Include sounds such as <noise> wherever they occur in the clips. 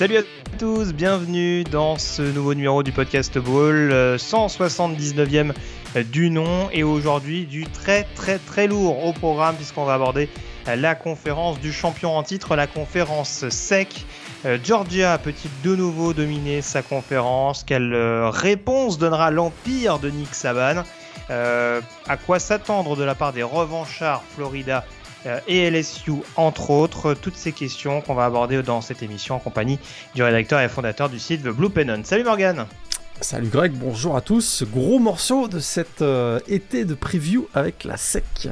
Salut à tous, bienvenue dans ce nouveau numéro du podcast Ball, euh, 179e du nom et aujourd'hui du très très très lourd au programme puisqu'on va aborder euh, la conférence du champion en titre, la conférence sec. Euh, Georgia peut-il de nouveau dominer sa conférence? Quelle euh, réponse donnera l'empire de Nick Saban? Euh, À quoi s'attendre de la part des revanchards Florida euh, et LSU, entre autres, toutes ces questions qu'on va aborder dans cette émission en compagnie du rédacteur et fondateur du site The Blue Pennon. Salut Morgan Salut Greg, bonjour à tous. Gros morceau de cet euh, été de preview avec la SEC.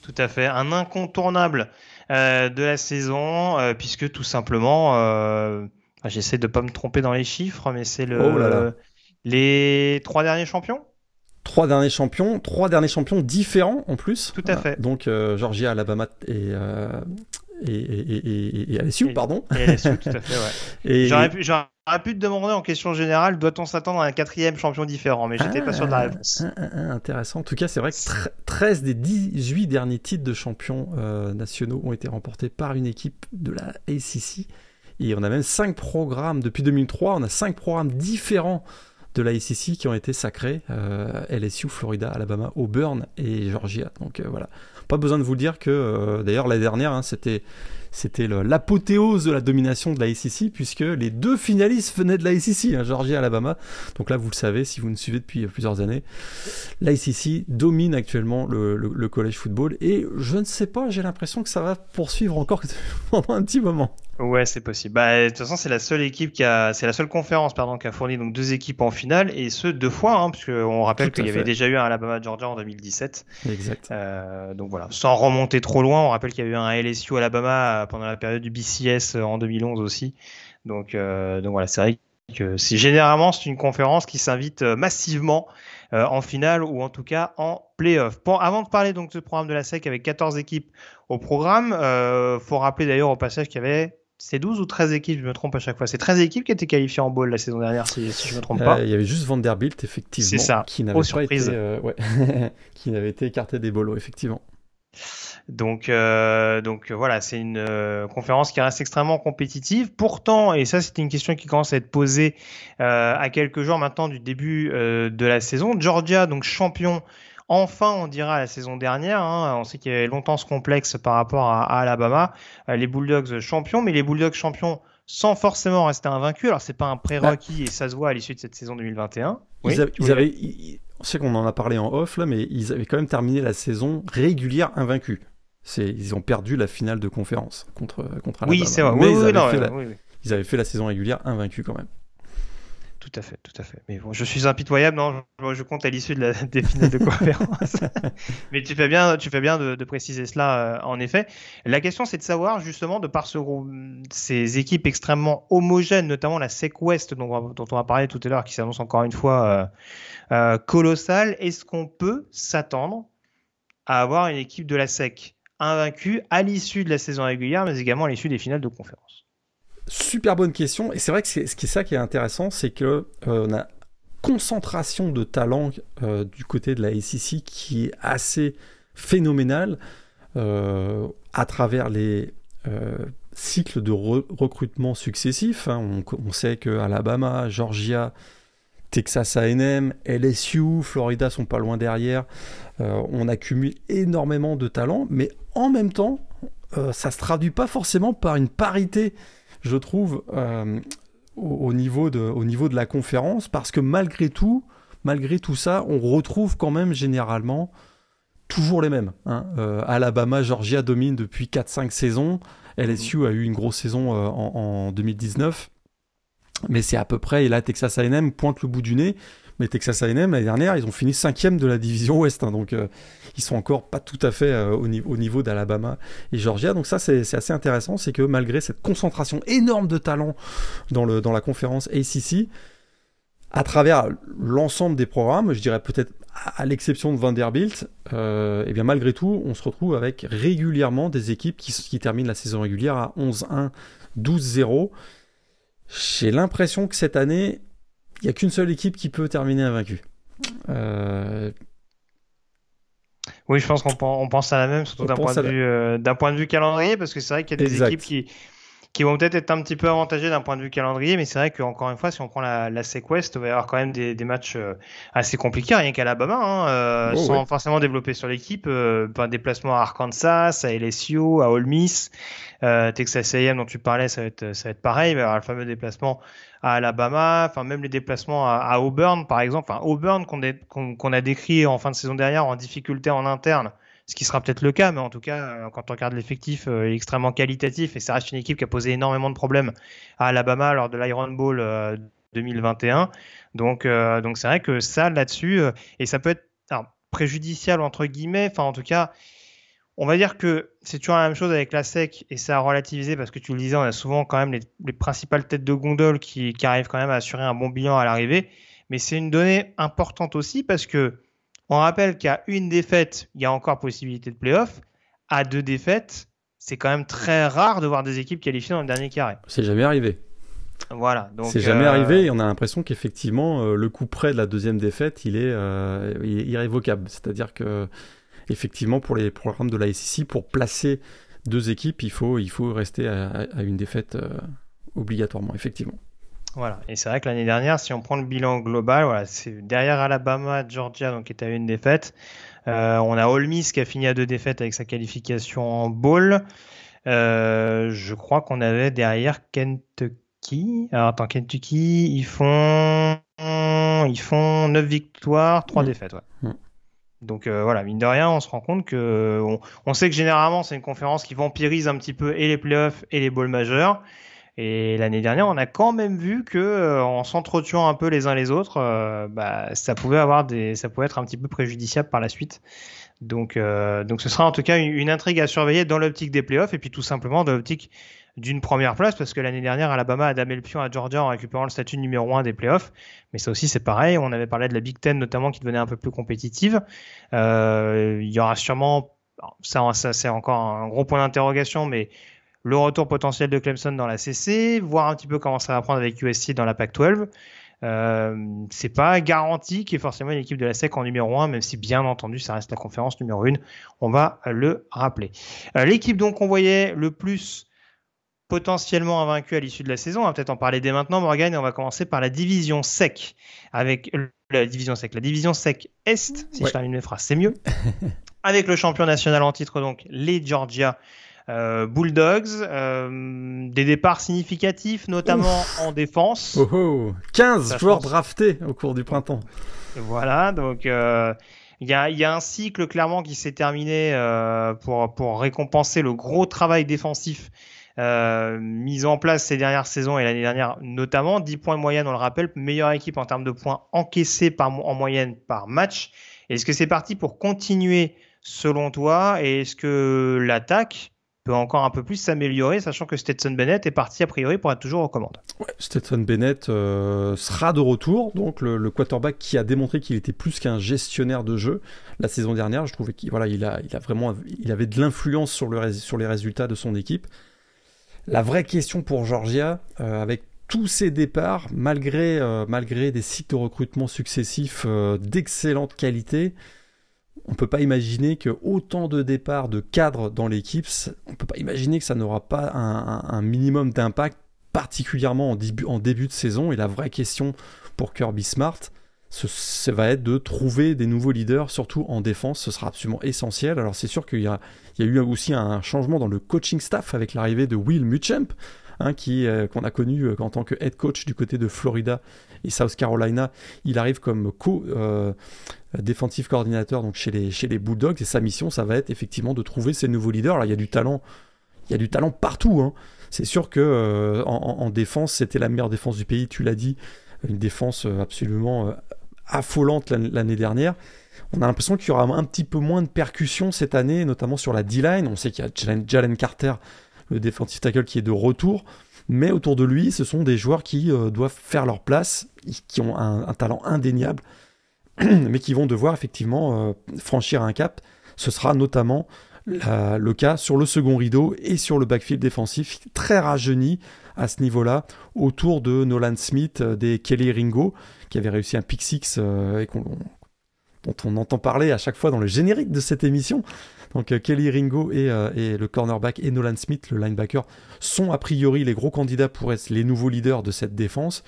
Tout à fait, un incontournable euh, de la saison, euh, puisque tout simplement, euh, ah, j'essaie de pas me tromper dans les chiffres, mais c'est le Oh les trois derniers champions? Trois derniers champions, trois derniers champions différents en plus. Tout à fait. Donc euh, Georgia, Alabama et, euh, et, et, et- et LSU, pardon. Et LSU, tout à fait, ouais. <laughs> J'aurais pu, te demander en question générale, doit-on s'attendre à un quatrième champion différent, mais j'étais pas sûr de la réponse. Ah, ah, ah, intéressant. En tout cas, c'est vrai que tre- 13 des 18 derniers titres de champions euh, nationaux ont été remportés par une équipe de la ACC. Et on a même 5 programmes, depuis 2003, on a 5 programmes différents de la ACC qui ont été sacrés. euh, LSU, Florida, Alabama, Auburn et Georgia. Donc euh, voilà. Pas besoin de vous dire que, euh, d'ailleurs, l'année dernière, hein, c'était... C'était l'apothéose de la domination de la ACC puisque les deux finalistes venaient de la ACC, hein, Georgia et Alabama. Donc là, vous le savez, si vous nous suivez depuis plusieurs années, l'ICC domine actuellement le, le, football et je ne sais pas, j'ai l'impression que ça va poursuivre encore <laughs> pendant un petit moment. Ouais, c'est possible. Bah, de toute façon, c'est la seule équipe qui a, c'est la seule conférence, pardon, qui a fourni donc deux équipes en finale et ce deux fois, hein, parce qu'on rappelle qu'il y avait déjà eu un Alabama Georgia en 2017. Exact. Euh, donc voilà, sans remonter trop loin, on rappelle qu'il y a eu un LSU Alabama euh, pendant la période du BCS euh, en 2011 aussi. Donc, euh, donc voilà, c'est vrai que c'est généralement c'est une conférence qui s'invite euh, massivement euh, en finale ou en tout cas en playoff. Bon, avant de parler donc de ce programme de la SEC avec 14 équipes au programme, euh, faut rappeler d'ailleurs au passage qu'il y avait c'est 12 ou 13 équipes, je me trompe à chaque fois. C'est 13 équipes qui étaient qualifiées en bowl la saison dernière, si, si je me trompe pas. Euh, il y avait juste Vanderbilt, effectivement, ça. qui n'avait pas été, euh, ouais, <laughs> qui n'avait été écarté des bolos, effectivement. Donc, euh, donc voilà, c'est une conférence qui reste extrêmement compétitive. Pourtant, et ça c'est une question qui commence à être posée à quelques jours maintenant du début de la saison. Georgia, donc champion, enfin on dira la saison dernière. hein. on sait qu'il y avait longtemps ce complexe par rapport à, à Alabama. Euh, les Bulldogs champions, mais les Bulldogs champions sans forcément rester invaincus. Alors c'est pas un prérequis et ça se voit à l'issue de cette saison 2021. Oui, ils, avaient, tu ils voulais- avaient- ils- on sait qu'on en a parlé en off là, mais ils avaient quand même terminé la saison régulière invaincus. Ils ont perdu la finale de conférence contre contre Alabama. Oui, c'est vrai. Mais Oui, ils, oui, avaient non, la, oui. ils avaient fait la saison régulière invaincus quand même. Tout à fait, tout à fait. Mais bon, je suis impitoyable, non, je, je compte à l'issue de la, <laughs> des finales de conférence. <laughs> Mais tu fais bien, tu fais bien de, de préciser cela, euh, en effet. La question, c'est de savoir, justement, de par ce, ces équipes extrêmement homogènes, notamment la SEC West, dont, dont on a parlé tout à l'heure, qui s'annonce encore une fois euh, euh, colossale, est-ce qu'on peut s'attendre à avoir une équipe de la SEC invaincue à l'issue de la saison régulière, mais également à l'issue des finales de conférence? Super bonne question. Et c'est vrai que c'est, ce qui est ça qui est intéressant, c'est que euh, on a concentration de talent euh, du côté de la SEC qui est assez phénoménale euh, à travers les cycles de re- recrutement successifs. hein. On, sait que Alabama, Georgia, Texas A&M, LSU, Florida sont pas loin derrière. On accumule énormément de talent, mais en même temps, ça se traduit pas forcément par une parité je trouve, euh, au, niveau de la conférence, parce que malgré tout, malgré tout ça, on retrouve quand même généralement toujours les mêmes. hein. Euh, Alabama, Georgia domine depuis 4-5 saisons. LSU a eu une grosse saison euh, en, en 2019. Mais c'est à peu près, et là Texas A&M pointe le bout du nez. Mais Texas A&M l'année dernière, ils ont fini cinquième de la division Ouest, hein, donc euh, ils sont encore pas tout à fait euh, au, niveau, au niveau d'Alabama et Georgia. Donc ça, c'est assez intéressant, c'est que malgré cette concentration énorme de talent dans, le, dans la conférence ACC, à travers l'ensemble des programmes, je dirais peut-être à l'exception de Vanderbilt, euh, et bien malgré tout, on se retrouve avec régulièrement des équipes qui, qui terminent la saison régulière à 11-1, 12-0. J'ai l'impression que cette année, il n'y a qu'une seule équipe qui peut terminer invaincue. Euh... Oui, je pense qu'on pense à la même, surtout d'un point, de vue, euh, point de vue calendrier, parce que c'est vrai qu'il y a des exact. équipes qui, qui vont peut-être être un petit peu avantagés d'un point de vue calendrier, mais c'est vrai qu'encore une fois, si on prend la, la Sequest, il va y avoir quand même des, des matchs euh, assez compliqués, rien qu'à Alabama, hein, euh, oh, sans ouais. forcément développer sur l'équipe, euh, un déplacement à Arkansas, à LSU, à Ole Miss, euh, Texas A&M dont tu parlais, ça va être, ça va être pareil, il va y avoir le fameux déplacement à Alabama, enfin même les déplacements à, à Auburn par exemple, enfin Auburn qu'on qu qu a décrit en fin de saison dernière en difficulté en interne, ce qui sera peut-être le cas, mais en tout cas, euh, quand on regarde l'effectif, euh, il est extrêmement qualitatif et ça reste une équipe qui a posé énormément de problèmes à Alabama lors de l'Iron Bowl 2021. Donc, euh, donc c'est vrai que ça, là-dessus, et ça peut être préjudiciable entre guillemets, enfin en tout cas, on va dire que c'est toujours la même chose avec la SEC et ça a relativisé parce que tu le disais, on a souvent quand même les, les principales têtes de gondole qui, qui, arrivent quand même à assurer un bon bilan à l'arrivée. Mais c'est une donnée importante aussi parce que on rappelle qu'à une défaite, il y a encore possibilité de playoff. À deux défaites, c'est quand même très rare de voir des équipes qualifiées dans le dernier carré. C'est jamais arrivé. Voilà. C'est jamais euh... arrivé et on a l'impression qu'effectivement, euh, le coup près de la deuxième défaite, il est, euh, il est irrévocable. C'est-à-dire que, effectivement, pour les programmes de la SEC, pour placer deux équipes, il faut, il faut rester à, à une défaite obligatoirement, effectivement. Voilà, et c'est vrai que l'année dernière, si on prend le bilan global, voilà, c'est derrière Alabama, Georgia, donc qui est à une défaite. Euh, on a Ole Miss qui a fini à deux défaites avec sa qualification en bowl. Euh, je crois qu'on avait derrière Kentucky. Alors attends, Kentucky, ils font ils font 9 victoires, 3 mmh. défaites. Ouais. Mmh. Donc euh, voilà, mine de rien, on se rend compte que on, on sait que généralement c'est une conférence qui vampirise un petit peu et les playoffs et les bowls majeurs. Et l'année dernière, on a quand même vu que euh, en s'entretuant un peu les uns les autres, euh, bah, ça pouvait avoir des, ça pouvait être un petit peu préjudiciable par la suite. Donc, euh, donc ce sera en tout cas une, intrigue à surveiller dans l'optique des playoffs et puis tout simplement dans l'optique d'une première place parce que l'année dernière, Alabama a damé le pion à Georgia en récupérant le statut numéro 1 des playoffs. Mais ça aussi, c'est pareil. On avait parlé de la Big Ten notamment qui devenait un peu plus compétitive. Il y aura sûrement, ça, ça c'est encore un gros point d'interrogation, mais le retour potentiel de Clemson dans la CC, voir un petit peu comment ça va prendre avec USC dans la Pac-12. Euh, c'est pas garanti qu'il y ait forcément une équipe de la SEC en numéro 1, même si bien entendu ça reste la conférence numéro 1, on va le rappeler. Euh, L'équipe donc on voyait le plus potentiellement invaincue à l'issue de la saison, on va peut-être en parler dès maintenant Morgan, et on va commencer par la division SEC, avec la division SEC, la division SEC Est, si ouais. je termine mes phrases, c'est mieux, <laughs> avec le champion national en titre donc les Georgia euh, Bulldogs, euh, des départs significatifs, notamment Ouf. en défense. Oh, oh. 15 Ça, joueurs draftés au cours du printemps. Voilà, donc euh, il y, a, y, a, un cycle clairement qui s'est terminé euh, pour, pour récompenser le gros travail défensif euh, mis en place ces dernières saisons et l'année dernière notamment. 10 points de moyenne, on le rappelle, meilleure équipe en termes de points encaissés par, en moyenne par match. Est-ce que c'est parti pour continuer selon toi? Et est-ce que l'attaque peut encore un peu plus s'améliorer, sachant que Stetson Bennett est parti a priori pour être toujours aux commandes. Stetson Bennett euh, sera de retour, donc le, quarterback qui a démontré qu'il était plus qu'un gestionnaire de jeu la saison dernière. Je trouvais qu'il voilà, il a, il a vraiment, il avait de l'influence sur, le, sur les résultats de son équipe. La vraie question pour Georgia, euh, avec tous ces départs, malgré, euh, malgré des cycles de recrutement successifs d'excellente qualité, on peut pas imaginer que autant de départs de cadres dans l'équipe, on peut pas imaginer que ça n'aura pas un, minimum d'impact, particulièrement en début, de saison. Et la vraie question pour Kirby Smart, ce, ce, va être de trouver des nouveaux leaders, surtout en défense. Ce sera absolument essentiel. Alors c'est sûr qu'il y a, eu aussi un changement dans le coaching staff avec l'arrivée de Will Muschamp, hein, euh, qu'on a connu euh, en tant que head coach du côté de Florida et South Carolina. Il arrive comme co euh, défensif coordinateur donc chez les chez les Bulldogs et sa mission ça va être effectivement de trouver ces nouveaux leaders. Alors il y a du talent, il y a du talent partout. Hein. C'est sûr que euh, en, en, défense c'était la meilleure défense du pays, tu l'as dit, une défense absolument affolante l'année dernière. On a l'impression qu'il y aura un petit peu moins de percussions cette année, notamment sur la D-line. On sait qu'il y a Jalen Carter, le defensive tackle, qui est de retour. Mais autour de lui, ce sont des joueurs qui euh, doivent faire leur place, qui ont un, talent indéniable, <clears throat> mais qui vont devoir effectivement euh, franchir un cap. Ce sera notamment le cas sur le second rideau et sur le backfield défensif, très rajeuni à ce niveau-là, autour de Nolan Smith, euh, des Kelly Ringo, qui avait réussi un pick six et dont on entend parler à chaque fois dans le générique de cette émission. Donc euh, Kelly Ringo euh, et, le cornerback et Nolan Smith, le linebacker, sont a priori les gros candidats pour être les nouveaux leaders de cette défense.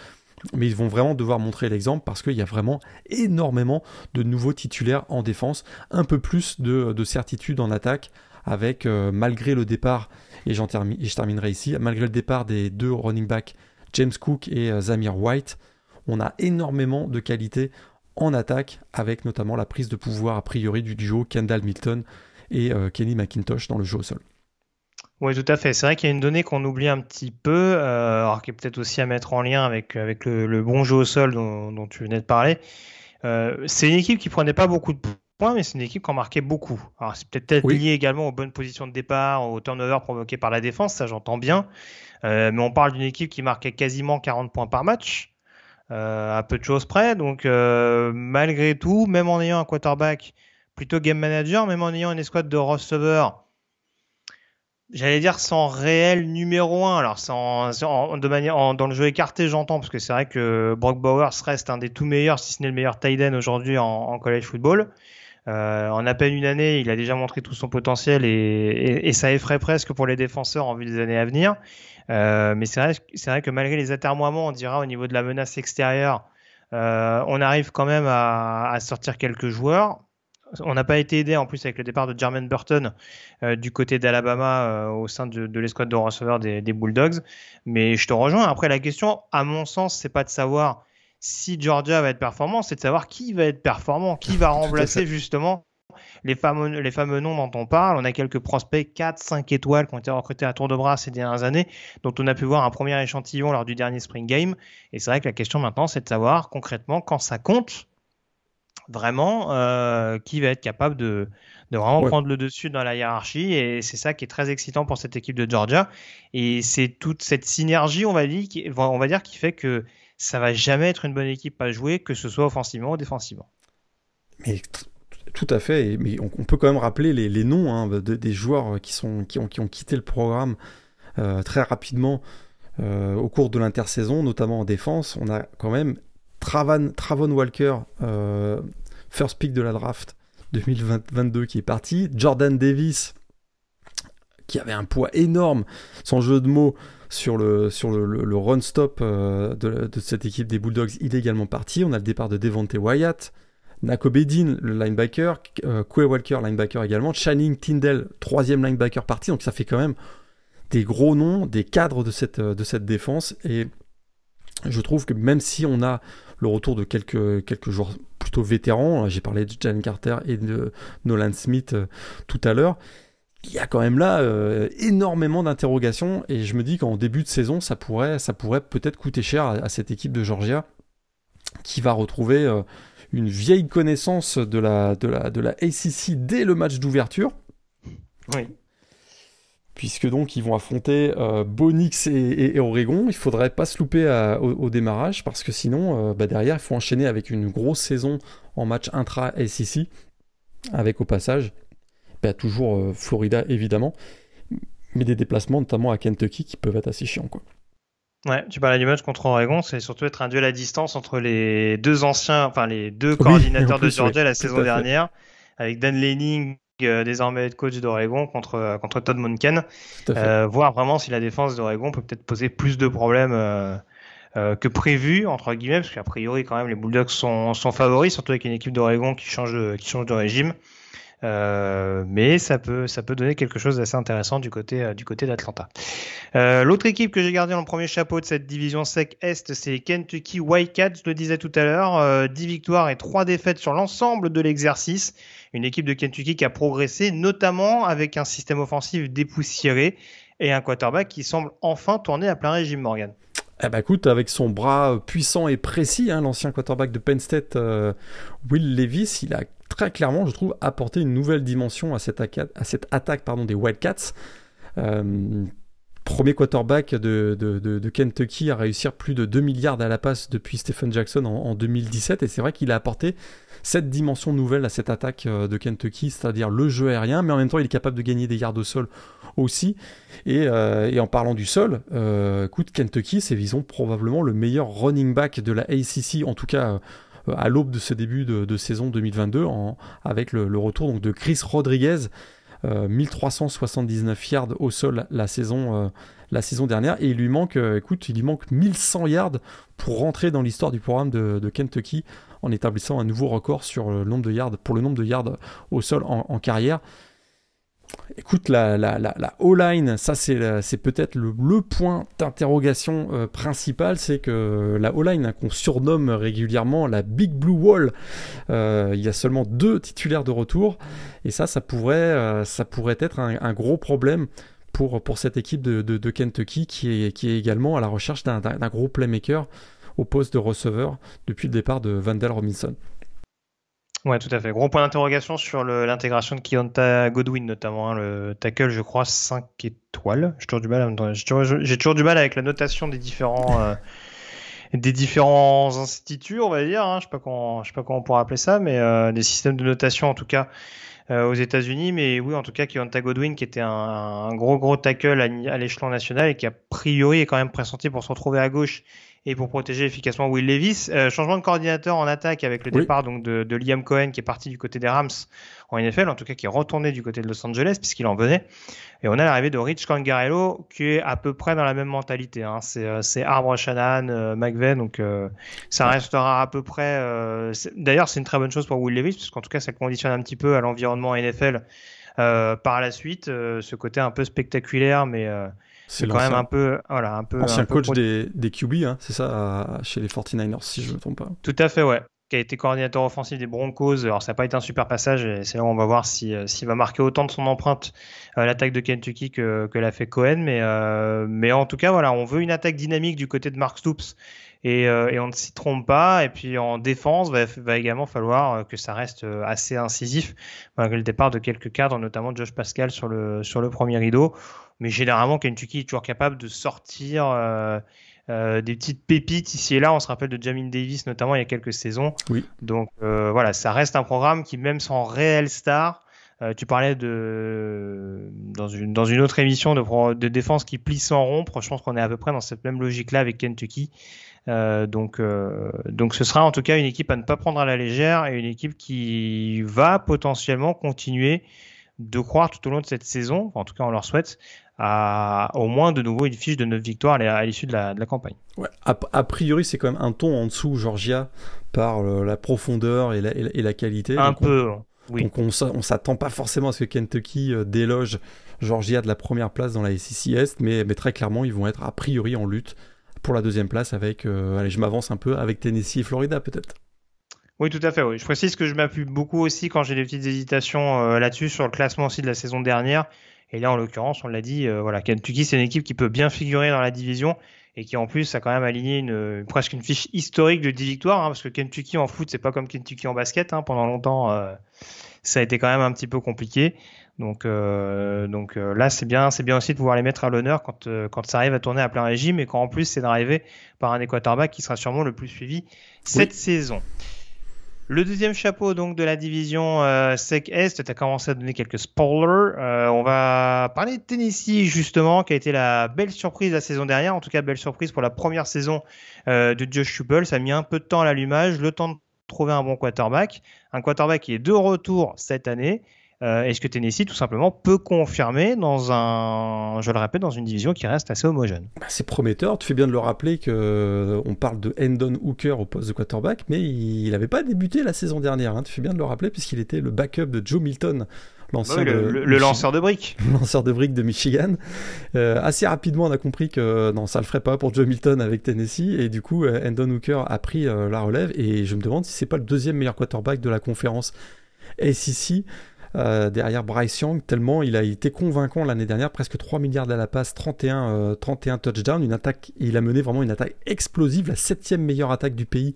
Mais ils vont vraiment devoir montrer l'exemple parce qu'il y a vraiment énormément de nouveaux titulaires en défense, un peu plus de, certitude en attaque, avec euh, malgré le départ, et, je terminerai ici, malgré le départ des deux running backs, James Cook et Zamir White, on a énormément de qualité en attaque, avec notamment la prise de pouvoir a priori du duo Kendall Milton et euh, Kenny McIntosh dans le jeu au sol. Oui, tout à fait. C'est vrai qu'il y a une donnée qu'on oublie un petit peu, euh, alors qui est peut-être aussi à mettre en lien avec, avec le, bon jeu au sol dont, tu venais de parler. Euh, c'est une équipe qui prenait pas beaucoup de points, mais c'est une équipe qui en marquait beaucoup. Alors c'est peut-être lié également aux bonnes positions de départ, au turnover provoqué par la défense, ça j'entends bien. mais on parle d'une équipe qui marquait quasiment 40 points par match, à peu de choses près. Donc malgré tout, même en ayant un quarterback plutôt game manager, même en ayant une escouade de receveurs, j'allais dire sans réel numéro 1. Alors, sans, de manière, dans le jeu écarté, j'entends, parce que c'est vrai que Brock Bowers reste un des tout meilleurs, si ce n'est le meilleur tight end aujourd'hui en, college football. Euh, en à peine une année, il a déjà montré tout son potentiel et, ça effraie presque pour les défenseurs en vue des années à venir. Euh, mais c'est vrai, vrai, que malgré les atermoiements, on dira au niveau de la menace extérieure, euh, on arrive quand même à, à sortir quelques joueurs. On n'a pas été aidé en plus avec le départ de Jermaine Burton euh, du côté d'Alabama au sein de, l'escouade de receveurs des, Bulldogs. Mais je te rejoins. Après, la question, à mon sens, c'est pas de savoir si Georgia va être performant, c'est de savoir qui va être performant, qui <laughs> va remplacer justement les fameux, les fameux noms dont on parle. On a quelques prospects 4, 5 étoiles qui ont été recrutés à tour de bras ces dernières années, dont on a pu voir un premier échantillon lors du dernier Spring Game. Et c'est vrai que la question maintenant, c'est de savoir concrètement quand ça compte vraiment euh, qui va être capable de, de vraiment prendre le dessus dans la hiérarchie et c'est ça qui est très excitant pour cette équipe de Georgia et c'est toute cette synergie on va dire qui, on va dire qui fait que ça va jamais être une bonne équipe à jouer que ce soit offensivement ou défensivement. Mais tout à fait, mais on, peut quand même rappeler les, noms hein, des joueurs qui, ont, qui ont quitté le programme euh, très rapidement euh, au cours de l'intersaison, notamment en défense. On a quand même Travon Walker, euh, first pick de la draft 2022 qui est parti. Jordan Davis, qui avait un poids énorme, son jeu de mots sur le, run-stop de, cette équipe des Bulldogs, il est parti. On a le départ de Devontae Wyatt, Nako Bedin, le linebacker, euh, Quay Walker, linebacker également, Channing Tyndall, troisième linebacker parti. Donc ça fait quand même des gros noms, des cadres de cette, de cette défense. Et je trouve que même si on a le retour de quelques, quelques joueurs plutôt vétérans. J'ai parlé de Jan Carter et de Nolan Smith euh, tout à l'heure. Il y a quand même là euh, énormément d'interrogations et je me dis qu'en début de saison, ça pourrait, ça pourrait peut-être coûter cher à, cette équipe de Georgia qui va retrouver euh, une vieille connaissance de la, de la, de la ACC dès le match d'ouverture. Oui puisque donc ils vont affronter euh, Bonix et, Oregon. Il faudrait pas se louper au, démarrage parce que sinon, euh, bah, derrière, il faut enchaîner avec une grosse saison en match intra-SEC, avec au passage bah, toujours euh, Florida évidemment, mais des déplacements notamment à Kentucky qui peuvent être assez chiants. Quoi. Ouais, tu parlais du match contre Oregon, c'est surtout être un duel à distance entre les deux anciens, enfin les deux <laughs> coordinateurs de Georgia la saison dernière, avec Dan Lanning euh, désormais coach d'Oregon contre, euh, contre Todd Monken. Euh, voir vraiment si la défense d'Oregon peut peut-être poser plus de problèmes que prévu, entre guillemets, parce qu'a priori, quand même, les Bulldogs sont, sont favoris, surtout avec une équipe d'Oregon qui change de, qui change de régime. Euh, mais ça peut, ça peut donner quelque chose d'assez intéressant du côté, euh, côté d'Atlanta. Euh, L'autre équipe que j'ai gardée dans le premier chapeau de cette division sec Est, c'est Kentucky Wildcats. Je le disais tout à l'heure, 10 victoires et 3 défaites sur l'ensemble de l'exercice. Une équipe de Kentucky qui a progressé, notamment avec un système offensif dépoussiéré et un quarterback qui semble enfin tourner à plein régime, Morgan. Eh ben écoute, avec son bras puissant et précis, hein, l'ancien quarterback de Penn State, Will Levis, il a très clairement, je trouve, apporté une nouvelle dimension à cette, attaque des Wildcats. Euh, premier quarterback de, Kentucky à réussir plus de 2 milliards à la passe depuis Stephen Jackson en, 2017. Et c'est vrai qu'il a apporté cette dimension nouvelle à cette attaque euh, de Kentucky, c'est-à-dire le jeu aérien, mais en même temps il est capable de gagner des yards au sol aussi. Et, euh, en parlant du sol, écoute, Kentucky, c'est disons probablement le meilleur running back de la ACC, en tout cas à l'aube de ce début de, saison 2022, avec le, retour donc, de Chris Rodriguez. 1379 euh, yards au sol la saison, euh, la saison dernière et il lui manque, euh, écoute, il lui manque 1100 yards pour rentrer dans l'histoire du programme de, Kentucky en établissant un nouveau record pour le nombre de yards au sol en carrière. Écoute, la, la, la, O-line, ça c'est peut-être le, point d'interrogation euh, principal, c'est que la O-line hein, qu'on surnomme régulièrement la Big Blue Wall, euh, il y a seulement deux titulaires de retour, et ça, ça pourrait, euh, être un, gros problème pour, cette équipe de, de, Kentucky qui est, qui est également à la recherche d'un gros playmaker au poste de receveur depuis le départ de Vandal Robinson. Ouais, tout à fait. Gros point d'interrogation sur l'intégration de Kionta Godwin, notamment. Hein, le tackle, je crois, 5 étoiles. J'ai toujours du mal, avec la notation des différents, euh, <laughs> des différents instituts, on va dire. Hein. Je je sais pas comment on pourrait appeler ça, mais euh, des systèmes de notation, en tout cas, euh, aux États-Unis. Mais oui, en tout cas, Kionta Godwin, qui était un, gros, gros tackle à, à l'échelon national et qui, a priori, est quand même pressenti pour se retrouver à gauche et pour protéger efficacement Will Levis. Euh, changement de coordinateur en attaque avec le départ donc de, de, Liam Cohen qui est parti du côté des Rams en NFL, en tout cas qui est retourné du côté de Los Angeles puisqu'il en venait. Et on a l'arrivée de Rich Cangarello qui est à peu près dans la même mentalité. Hein. C'est, euh, c'est Arbre Shannon, euh, McVeigh, donc euh, ça restera à peu près. D'ailleurs, c'est une très bonne chose pour Will Levis puisqu'en tout cas ça conditionne un petit peu à l'environnement NFL par la suite, ce côté un peu spectaculaire mais c'est quand même un peu, voilà, un peu. Ancien coach des, des QB, hein, c'est ça, chez les 49ers, si je ne me trompe pas. Tout à fait, ouais. Qui a été coordinateur offensif des Broncos. Alors, ça n'a pas été un super passage, et c'est là où on va voir s'il si, s'il va marquer autant de son empreinte à l'attaque de Kentucky que, que l'a fait Cohen. Mais, euh, mais en tout cas, voilà, on veut une attaque dynamique du côté de Mark Stoops. Et, euh, et, on ne s'y trompe pas. Et puis en défense, va, va également falloir que ça reste assez incisif, malgré le départ de quelques cadres, notamment Josh Pascal sur le, sur le premier rideau. Mais généralement, Kentucky est toujours capable de sortir euh, euh, des petites pépites ici et là. On se rappelle de Jamin Davis, notamment il y a quelques saisons. Oui. Donc euh, voilà, ça reste un programme qui, même sans réel star, tu parlais de dans une, dans une autre émission de, de défense qui plie sans rompre. Je pense qu'on est à peu près dans cette même logique-là avec Kentucky. Donc, donc ce sera en tout cas une équipe à ne pas prendre à la légère et une équipe qui va potentiellement continuer de croire tout au long de cette saison, en tout cas on leur souhaite, à au moins de nouveau une fiche de 9 victoires à l'issue de la, campagne. Ouais, a, priori, c'est quand même un ton en dessous, Georgia, par la profondeur et la, qualité. Un peu, oui. Donc on ne s'attend pas forcément à ce que Kentucky euh, déloge Georgia de la première place dans la SEC Est, mais, mais, très clairement, ils vont être a priori en lutte pour la deuxième place avec, euh, allez, je m'avance un peu, avec Tennessee et Florida peut-être. Oui, tout à fait. Oui. Je précise que je m'appuie beaucoup aussi quand j'ai des petites hésitations euh, là-dessus sur le classement aussi de la saison dernière. Et là, en l'occurrence, on l'a dit, euh, voilà, Kentucky, c'est une équipe qui peut bien figurer dans la division et qui en plus a quand même aligné une, presque une fiche historique de 10 victoires, hein, parce que Kentucky en foot, c'est pas comme Kentucky en basket. Hein, pendant longtemps, euh, ça a été quand même un petit peu compliqué. Donc, euh, donc euh, là, c'est bien, c'est bien aussi de pouvoir les mettre à l'honneur quand, quand ça arrive à tourner à plein régime et quand en plus c'est d'arriver par un quarterback qui sera sûrement le plus suivi cette saison. Le deuxième chapeau donc de la division euh, SEC Est, tu as commencé à donner quelques spoilers. Euh, on va parler de Tennessee justement, qui a été la belle surprise la saison dernière, en tout cas belle surprise pour la première saison euh, de Josh Schuppel. Ça a mis un peu de temps à l'allumage, le temps de trouver un bon quarterback, un quarterback qui est de retour cette année euh, est-ce que Tennessee, tout simplement, peut confirmer dans un, je le répète, dans une division qui reste assez homogène? Bah, C'est prometteur. Tu fais bien de le rappeler que euh, on parle de Hendon Hooker au poste de quarterback, mais il n'avait pas débuté la saison dernière. Hein. Tu fais bien de le rappeler puisqu'il était le backup de Joe Milton. L'ancien le, lanceur de briques. Le <laughs> lanceur de briques de Michigan. Euh, assez rapidement, on a compris que non, ça le ferait pas pour Joe Milton avec Tennessee. Et du coup, Hendon Hooker a pris la relève. Et je me demande si c'est pas le deuxième meilleur quarterback de la conférence SEC derrière Bryce Young, tellement il a été convaincant l'année dernière, presque 3 milliards à la passe, 31, 31 touchdowns, une attaque, il a mené vraiment une attaque explosive, la septième meilleure attaque du pays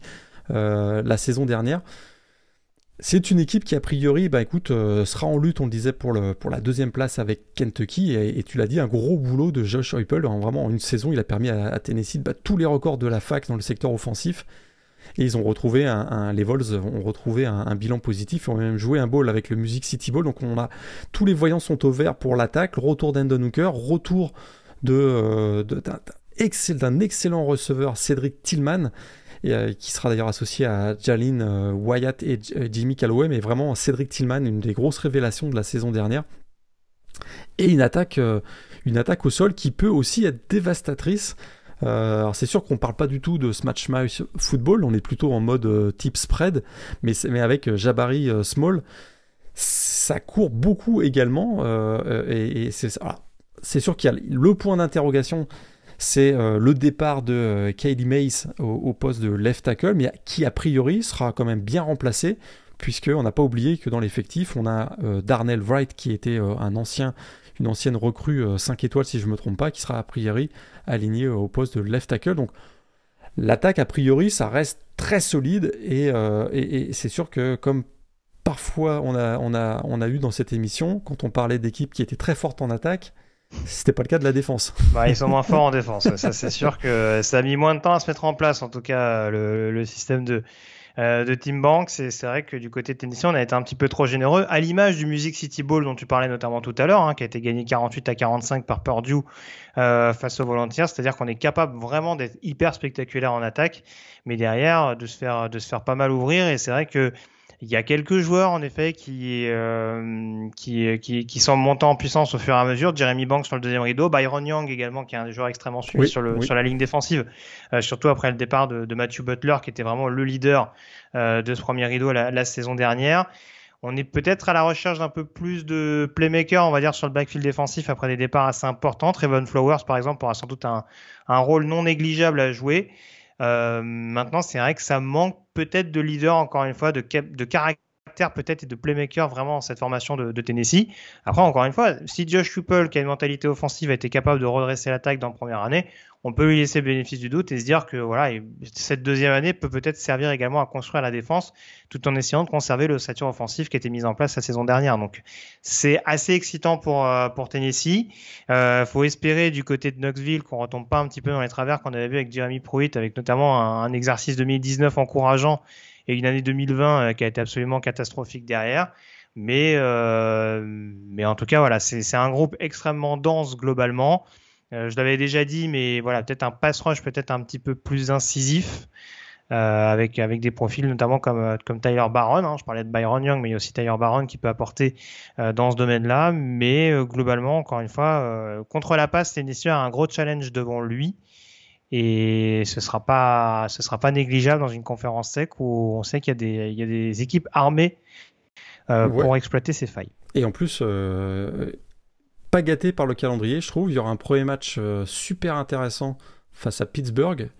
la saison dernière. C'est une équipe qui, a priori, bah, euh, sera en lutte, on le disait, pour, le, pour la deuxième place avec Kentucky. Et, tu l'as dit, un gros boulot de Josh Heupel. Vraiment, en une saison, il a permis à, Tennessee de battre tous les records de la fac dans le secteur offensif. Et ils ont retrouvé les Vols ont retrouvé un, bilan positif. Ils ont même joué un bowl avec le Music City Bowl. Donc on a tous les voyants sont au vert pour l'attaque. Retour d'Endon Hooker, retour euh, d'un, excellent receveur Cédric Tillman. Euh, qui sera d'ailleurs associé à Jalin euh, Wyatt et Jimmy Calloway, mais vraiment Cédric Tillman, une des grosses révélations de la saison dernière. Et une attaque, une attaque au sol qui peut aussi être dévastatrice. Alors c'est sûr qu'on parle pas du tout de Smash Mouth Football, on est plutôt en mode type spread, mais, mais avec Jabari Small, ça court beaucoup également. et, c'est sûr qu'il y a le point d'interrogation, c'est euh, le départ de euh, Mace au, poste de left tackle, mais qui a priori sera quand même bien remplacé, puisqu'on n'a pas oublié que dans l'effectif, on a euh, Darnell Wright qui était un ancien, une ancienne recrue 5 étoiles si je ne me trompe pas, qui sera a priori aligné au poste de left tackle. Donc l'attaque a priori ça reste très solide et, c'est sûr que comme parfois on a, eu dans cette émission, quand on parlait d'équipes qui étaient très fortes en attaque, c'était pas le cas de la défense. Bah, ils sont moins forts en défense. Ça, c'est sûr que ça a mis moins de temps à se mettre en place, en tout cas, le, système de, euh, de Team Bank. C'est vrai que du côté de Tennessee, on a été un petit peu trop généreux, à l'image du Music City Bowl dont tu parlais notamment tout à l'heure, hein, qui a été gagné 48 à 45 par Purdue euh, face aux Volunteers. C'est-à-dire qu'on est capable vraiment d'être hyper spectaculaire en attaque, mais derrière, de se faire, de se faire pas mal ouvrir. Et c'est vrai que il y a quelques joueurs en effet qui, euh, qui, qui, qui, sont montés en puissance au fur et à mesure. Jeremy Banks sur le deuxième rideau, Byron Young également qui est un joueur extrêmement suivi sur, le, sur la ligne défensive, euh, surtout après le départ de, de, Matthew Butler qui était vraiment le leader euh, de ce premier rideau la, la saison dernière. On est peut-être à la recherche d'un peu plus de playmaker, on va dire, sur le backfield défensif après des départs assez importants. Trevon Flowers, par exemple, aura sans doute un, un rôle non négligeable à jouer. Euh, maintenant, c'est vrai que ça manque peut-être de leader, encore une fois, de, de caractère peut-être et de playmaker vraiment cette formation de, Tennessee. Après, encore une fois, si Josh Kupel, qui a une mentalité offensive, a été capable de redresser l'attaque dans la première année, on peut lui laisser le bénéfice du doute et se dire que voilà, cette deuxième année peut peut-être servir également à construire la défense tout en essayant de conserver le stature offensif qui a été mis en place la saison dernière. Donc c'est assez excitant pour, euh, pour Tennessee. Euh, faut espérer du côté de Knoxville qu'on retombe pas un petit peu dans les travers qu'on avait vu avec Jeremy Pruitt, avec notamment un, exercice 2019 encourageant et une année 2020 euh, qui a été absolument catastrophique derrière. Mais, euh, mais en tout cas, voilà, c'est un groupe extrêmement dense globalement. Euh, je l'avais déjà dit, mais voilà, peut-être un pass rush peut-être un petit peu plus incisif. Avec, avec des profils notamment comme, comme Tyler Baron. Hein. Je parlais de Byron Young, mais il y a aussi Tyler Baron qui peut apporter dans ce domaine-là. Mais globalement, encore une fois, contre la passe, Tennessee a un gros challenge devant lui. Et ce sera pas, ce sera pas négligeable dans une conférence sec où on sait qu'il y a des, il y a des équipes armées pour exploiter ces failles. Et en plus, pas gâté par le calendrier, je trouve. Il y aura un premier match euh, super intéressant face à Pittsburgh.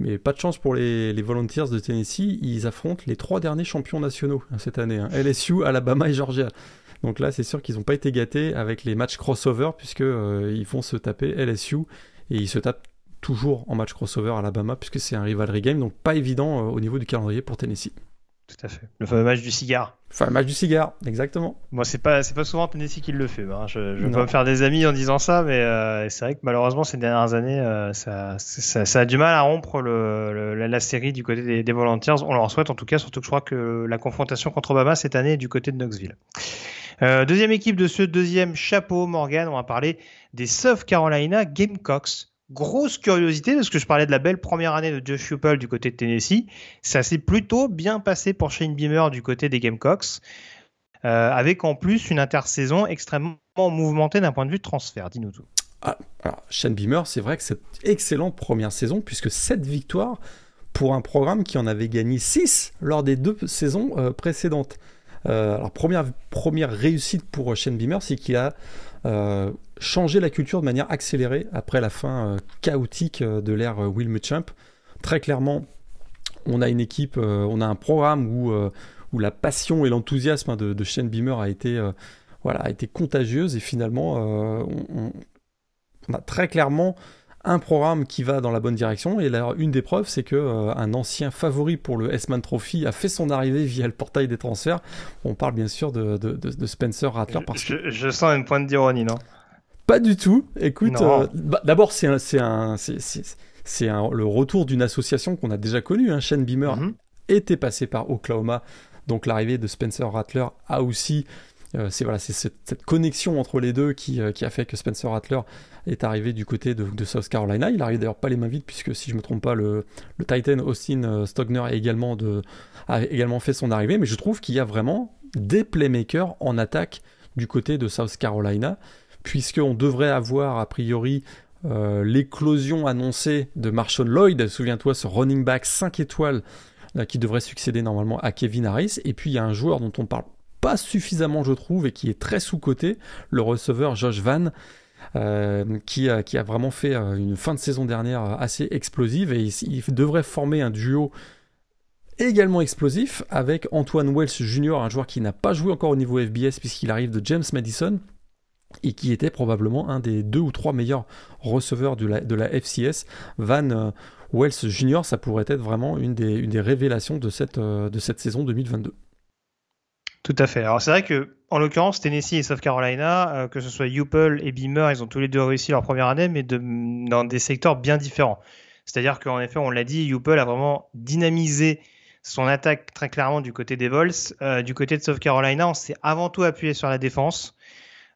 Mais pas de chance pour les, Volunteers de Tennessee. Ils affrontent les trois derniers champions nationaux hein, cette année hein. LSU, Alabama et Georgia. Donc là, c'est sûr qu'ils n'ont pas été gâtés avec les matchs crossover, puisque euh, ils vont se taper LSU et ils se tapent toujours en match crossover Alabama, puisque c'est un rivalry game. Donc pas évident euh, au niveau du calendrier pour Tennessee. Tout à fait. Le fameux match du cigare. Le fameux match du cigare, exactement. Moi, c'est pas, c'est pas souvent Tennessee qui le fait. Hein. Je, je veux pas me faire des amis en disant ça, mais euh, c'est vrai que malheureusement, ces dernières années, euh, ça, ça, ça, a du mal à rompre le, la, série du côté des, des, Volunteers. On leur souhaite en tout cas, surtout que je crois que la confrontation contre Obama cette année est du côté de Knoxville. Euh, deuxième équipe de ce deuxième chapeau, Morgan, on va parler des South Carolina Gamecocks grosse curiosité parce que je parlais de la belle première année de Josh Heupel du côté de Tennessee. Ça s'est plutôt bien passé pour Shane Beamer du côté des Gamecocks, euh, avec en plus une intersaison extrêmement mouvementée d'un point de vue de transfert. Dis-nous tout. Ah, alors, Shane Beamer, c'est vrai que c'est excellente première saison puisque 7 victoires pour un programme qui en avait gagné 6 lors des deux saisons euh, précédentes. Euh, alors première, réussite pour Shane Beamer, c'est qu'il a changer la culture de manière accélérée après la fin euh, chaotique euh, de l'ère Will Muschamp. Très clairement, on a une équipe, on a un programme où, où la passion et l'enthousiasme de, de, Shane Beamer a été, voilà, a été contagieuse et finalement, on, on, a très clairement un programme qui va dans la bonne direction. Et là, une des preuves, c'est que euh, un ancien favori pour le S-Man Trophy a fait son arrivée via le portail des transferts. On parle bien sûr de, de, Spencer Rattler. Parce que... je, sens une pointe d'ironie, non? Pas du tout. Écoute, euh, bah, d'abord, c'est un, un, c'est le retour d'une association qu'on a déjà connue. Hein. Shane Beamer mhm. était passé par Oklahoma. Donc l'arrivée de Spencer Rattler a aussi euh, c'est voilà, c'est cette, connexion entre les deux qui, qui, a fait que Spencer Rattler est arrivé du côté de, South Carolina. Il arrive d'ailleurs pas les mains vides, puisque si je me trompe pas, le, le Titan Austin euh, Stogner a également, de, a également fait son arrivée. Mais je trouve qu'il y a vraiment des playmakers en attaque du côté de South Carolina, puisqu'on devrait avoir a priori euh, l'éclosion annoncée de Marshall Lloyd. Souviens-toi, ce running back 5 étoiles euh, qui devrait succéder normalement à Kevin Harris. Et puis il y a un joueur dont on parle pas suffisamment, je trouve, et qui est très sous-coté, le receveur Josh Van, euh, qui, a, vraiment fait une fin de saison dernière assez explosive et il, devrait former un duo également explosif avec Antoine Wells Jr., un joueur qui n'a pas joué encore au niveau FBS puisqu'il arrive de James Madison et qui était probablement un des deux ou trois meilleurs receveurs de la, FCS. Van euh, Wells Jr., ça pourrait être vraiment une des, révélations de cette, cette saison 2022. Tout à fait. Alors c'est vrai que en l'occurrence Tennessee et South Carolina, euh, que ce soit Upel et Beamer, ils ont tous les deux réussi leur première année, mais dans des secteurs bien différents. C'est-à-dire qu'en effet, on l'a dit, Upel a vraiment dynamisé son attaque très clairement du côté des Vols. Euh, du côté de South Carolina, on s'est avant tout appuyé sur la défense.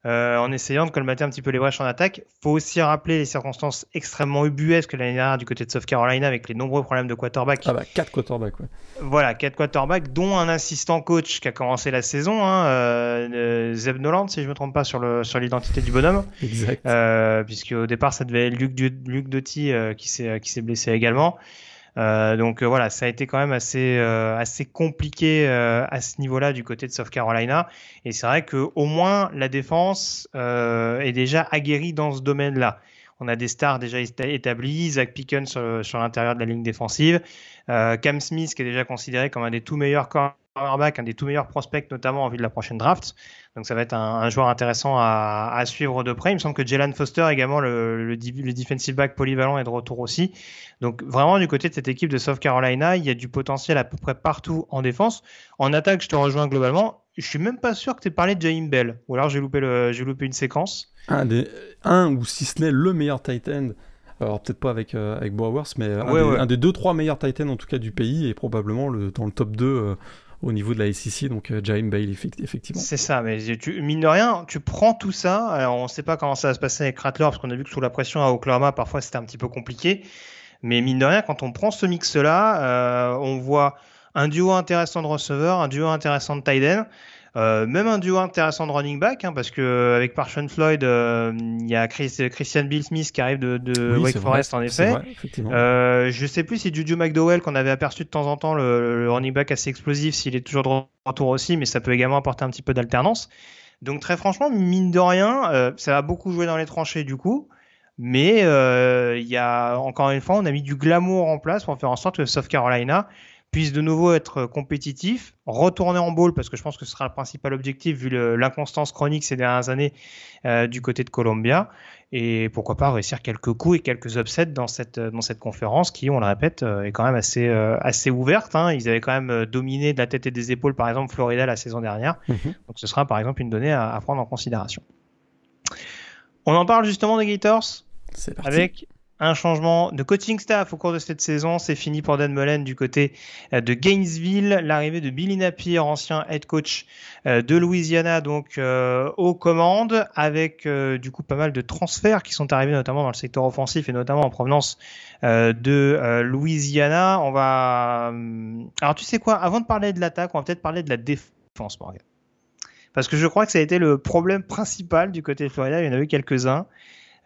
Euh, en essayant de colmater un petit peu les brèches en attaque. faut aussi rappeler les circonstances extrêmement ubuesques l'année dernière du côté de South Carolina avec les nombreux problèmes de quarterback. Ah bah, 4 quarterbacks, ouais. Voilà, 4 quarterbacks, dont un assistant coach qui a commencé la saison, hein, euh, Zeb Noland, si je ne me trompe pas sur l'identité sur du bonhomme. Exact. Euh, puisque au départ, ça devait être Luc, Luc Doty euh, qui s'est blessé également. Euh, donc euh, voilà, ça a été quand même assez euh, assez compliqué à ce niveau-là du côté de South Carolina. Et c'est vrai que au moins la défense est déjà aguerrie dans ce domaine-là. On a des stars déjà établies, Zach Pickens sur, l'intérieur de la ligne défensive, Cam Smith qui est déjà considéré comme un des tout meilleurs cornerbacks, un des tout meilleurs prospects notamment en vue de la prochaine draft. Donc ça va être un, joueur intéressant à, suivre de près. Il me semble que Jalen Foster également, le, defensive back polyvalent, est de retour aussi. Donc vraiment du côté de cette équipe de South Carolina, il y a du potentiel à peu près partout en défense. En attaque, je te rejoins globalement. Je suis même pas sûr que tu aies parlé de Jaime Bell. Ou alors j'ai loupé, loupé une séquence. Un, des, un ou si ce n'est le meilleur tight end. Alors peut-être pas avec, euh, avec Bowers, mais un, des, un, des, deux trois meilleurs tight ends en tout cas du pays et probablement le, dans le top 2 au niveau de la SEC, donc euh, Jaime Bale, effectivement. C'est ça, mais tu, mine de rien, tu prends tout ça. Alors, on ne sait pas comment ça va se passer avec Rattler, parce qu'on a vu que sous la pression à Oklahoma, parfois c'était un petit peu compliqué. Mais mine de rien, quand on prend ce mix-là, euh, on voit un duo intéressant de receveur, un duo intéressant de tight end. Euh, même un duo intéressant de running back, hein, parce que avec Parshon Floyd, euh, il y a Christian Bill Smith qui arrive de, de Wake Forest en effet. Vrai, euh, je sais plus si Juju McDowell qu'on avait aperçu de temps en temps le, running back assez explosif, s'il est toujours de retour aussi, mais ça peut également apporter un petit peu d'alternance. Donc très franchement, mine de rien, euh, ça va beaucoup jouer dans les tranchées du coup. Mais il y a encore une fois, on a mis du glamour en place pour faire en sorte que South Carolina puisse de nouveau être compétitif, retourner en bowl parce que je pense que ce sera le principal objectif vu l'inconstance chronique ces dernières années euh, du côté de Columbia et pourquoi pas réussir quelques coups et quelques upsets dans cette dans cette conférence qui, on le répète, euh, est quand même assez euh, assez ouverte. Hein. Ils avaient quand même dominé de la tête et des épaules par exemple Florida la saison dernière, mhm. donc ce sera par exemple une donnée à, à prendre en considération. On en parle justement des Gators avec un changement de coaching staff au cours de cette saison. C'est fini pour Dan Mullen du côté euh, de Gainesville. L'arrivée de Billy Napier, ancien head coach euh, de Louisiana, donc euh, aux commandes, avec du coup pas mal de transferts qui sont arrivés notamment dans le secteur offensif et notamment en provenance de Louisiana. On va. Alors tu sais quoi? Avant de parler de l'attaque, on va peut-être parler de la défense, Morgan. Parce que je crois que ça a été le problème principal du côté de Florida. Il y en a eu quelques-uns.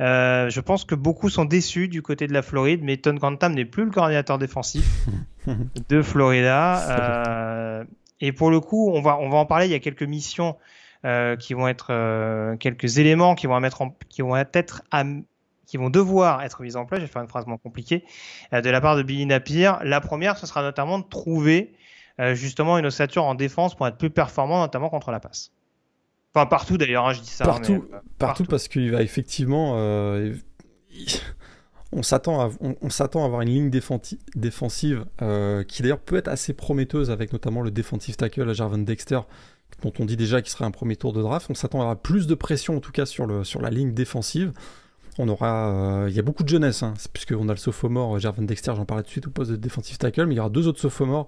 Euh, je pense que beaucoup sont déçus du côté de la Floride, mais Ton Grantham n'est plus le coordinateur défensif <laughs> de Florida. Euh, et pour le coup, on va, on va en parler. Il y a quelques missions euh, qui vont être, euh, quelques éléments qui vont, mettre en, qui vont être à, qui vont devoir être mis en place. Je vais faire une phrase moins compliquée euh, de la part de Billy Napier. La première, ce sera notamment de trouver justement une ossature en défense pour être plus performant, notamment contre la passe. Enfin, partout d'ailleurs, hein, je dis ça. Hein, partout, partout, parce qu'il va effectivement. on s'attend à, on, s'attend à avoir une ligne défensive qui d'ailleurs peut être assez prometteuse avec notamment le defensive tackle à Jarvan Dexter dont on dit déjà qu'il serait un premier tour de draft. On s'attend à avoir plus de pression en tout cas sur, le, sur la ligne défensive. On aura, euh, il y a beaucoup de jeunesse, hein, puisqu'on a le sophomore euh, Jarvan Dexter, j'en parlais tout de suite au poste de defensive tackle, mais il y aura deux autres sophomores,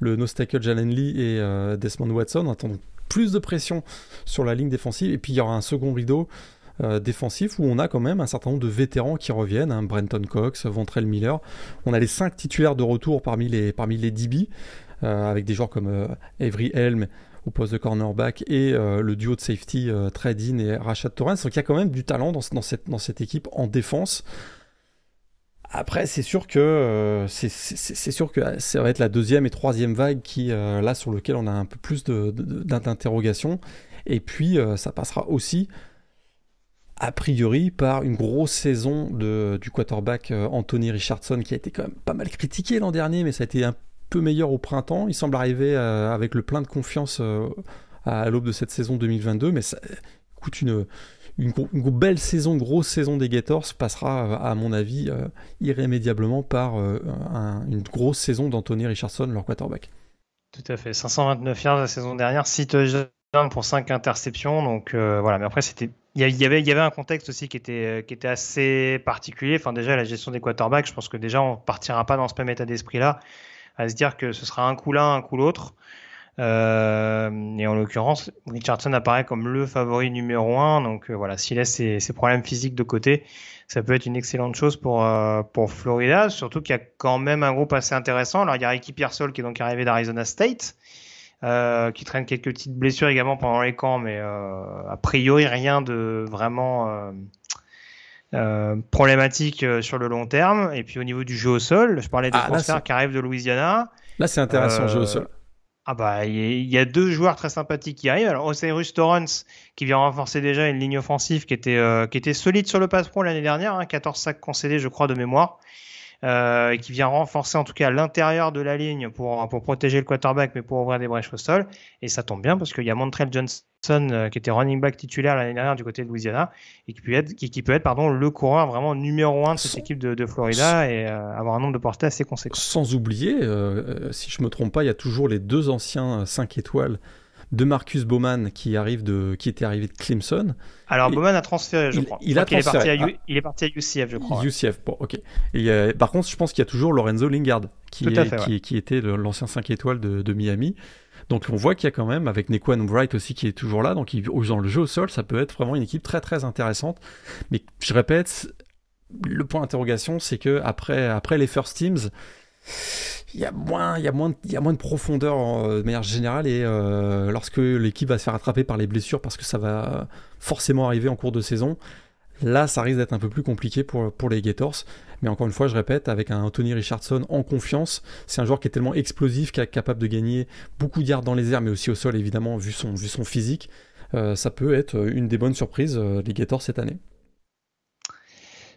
le nose tackle Jalen Lee et euh, Desmond Watson. On attend plus de pression sur la ligne défensive, et puis il y aura un second rideau défensif où on a quand même un certain nombre de vétérans qui reviennent, hein, Brenton Cox, Ventrell Miller. On a les cinq titulaires de retour parmi les, parmi DB, avec des joueurs comme Avery Helm, au poste de cornerback et euh, le duo de safety euh, Tradin et Rashad Torrens. Donc il y a quand même du talent dans cette équipe en défense. Après, c'est sûr que euh, c'est sûr que ça va être la deuxième et troisième vague qui là sur lequel on a un peu plus d'interrogations. Et puis ça passera aussi a priori par une grosse saison de, du quarterback Anthony Richardson qui a été quand même pas mal critiqué l'an dernier, mais ça a été un peu meilleur au printemps. Il semble arriver euh, avec le plein de confiance euh, à l'aube de cette saison 2022, mais ça coûte une, une, belle saison, grosse saison des Gators passera, à mon avis, euh, irrémédiablement par une grosse saison d'Anthony Richardson, leur quarterback. Tout à fait. 529 yards la saison dernière, 6 touchdowns pour 5 interceptions. Donc voilà, mais après, c'était. Il y, avait, un contexte aussi qui était, qui était assez particulier. Enfin, déjà, la gestion des quarterbacks, je pense que déjà, on partira pas dans ce même état d'esprit-là à se dire que ce sera un coup l'un, un coup l'autre. Euh, et en l'occurrence, Richardson apparaît comme le favori numéro un. Donc euh, voilà, s'il laisse ses, ses, problèmes physiques de côté, ça peut être une excellente chose pour euh, pour Florida. Surtout qu'il y a quand même un groupe assez intéressant. Alors il y a Ricky Pearsall qui est donc arrivé d'Arizona State, euh, qui traîne quelques petites blessures également pendant les camps, mais a priori rien de vraiment problématique sur le long terme. Et puis au niveau du jeu au sol, je parlais des ah, transferts qui arrivent de Louisiana. Là, c'est intéressant, le jeu au sol. Ah bah il y, a deux joueurs très sympathiques qui arrivent. Alors Osiris Torrance qui vient renforcer déjà une ligne offensive qui était qui était solide sur le pass pro l'année dernière, hein, 14 sacs concédés je crois de mémoire. Euh, qui vient renforcer en tout cas l'intérieur de la ligne pour, pour protéger le quarterback, mais pour ouvrir des brèches au sol. Et ça tombe bien parce qu'il y a Montrell Johnson euh, qui était running back titulaire l'année dernière du côté de Louisiana et qui peut être, qui, peut être pardon, le coureur vraiment numéro un de cette équipe de, de Florida et euh, avoir un nombre de portées assez conséquent. Sans oublier, si je me trompe pas, il y a toujours les deux anciens 5 étoiles de Marcus Bowman qui arrive de qui était arrivé de Clemson. Alors Bowman a transféré, je crois. Il, a transféré. Est parti à, il est parti à UCF, je crois. UCF, bon, ok. Et, par contre, je pense qu'il y a toujours Lorenzo Lingard qui, qui, était l'ancien 5 étoiles de, Miami. Donc on voit qu'il y a quand même, avec Nequan Bright aussi qui est toujours là, donc dans le jeu au sol, ça peut être vraiment une équipe très très intéressante. Mais je répète, le point d'interrogation, c'est que après, les first teams, il y a moins de profondeur euh, de manière générale et euh, lorsque l'équipe va se faire attraper par les blessures parce que ça va forcément arriver en cours de saison, là ça risque d'être un peu plus compliqué pour, pour les Gators. Mais encore une fois, je répète, avec un Anthony Richardson en confiance, c'est un joueur qui est tellement explosif, qui est capable de gagner beaucoup de dans les airs, mais aussi au sol évidemment vu son, vu son physique. Euh, ça peut être une des bonnes surprises des Gators cette année.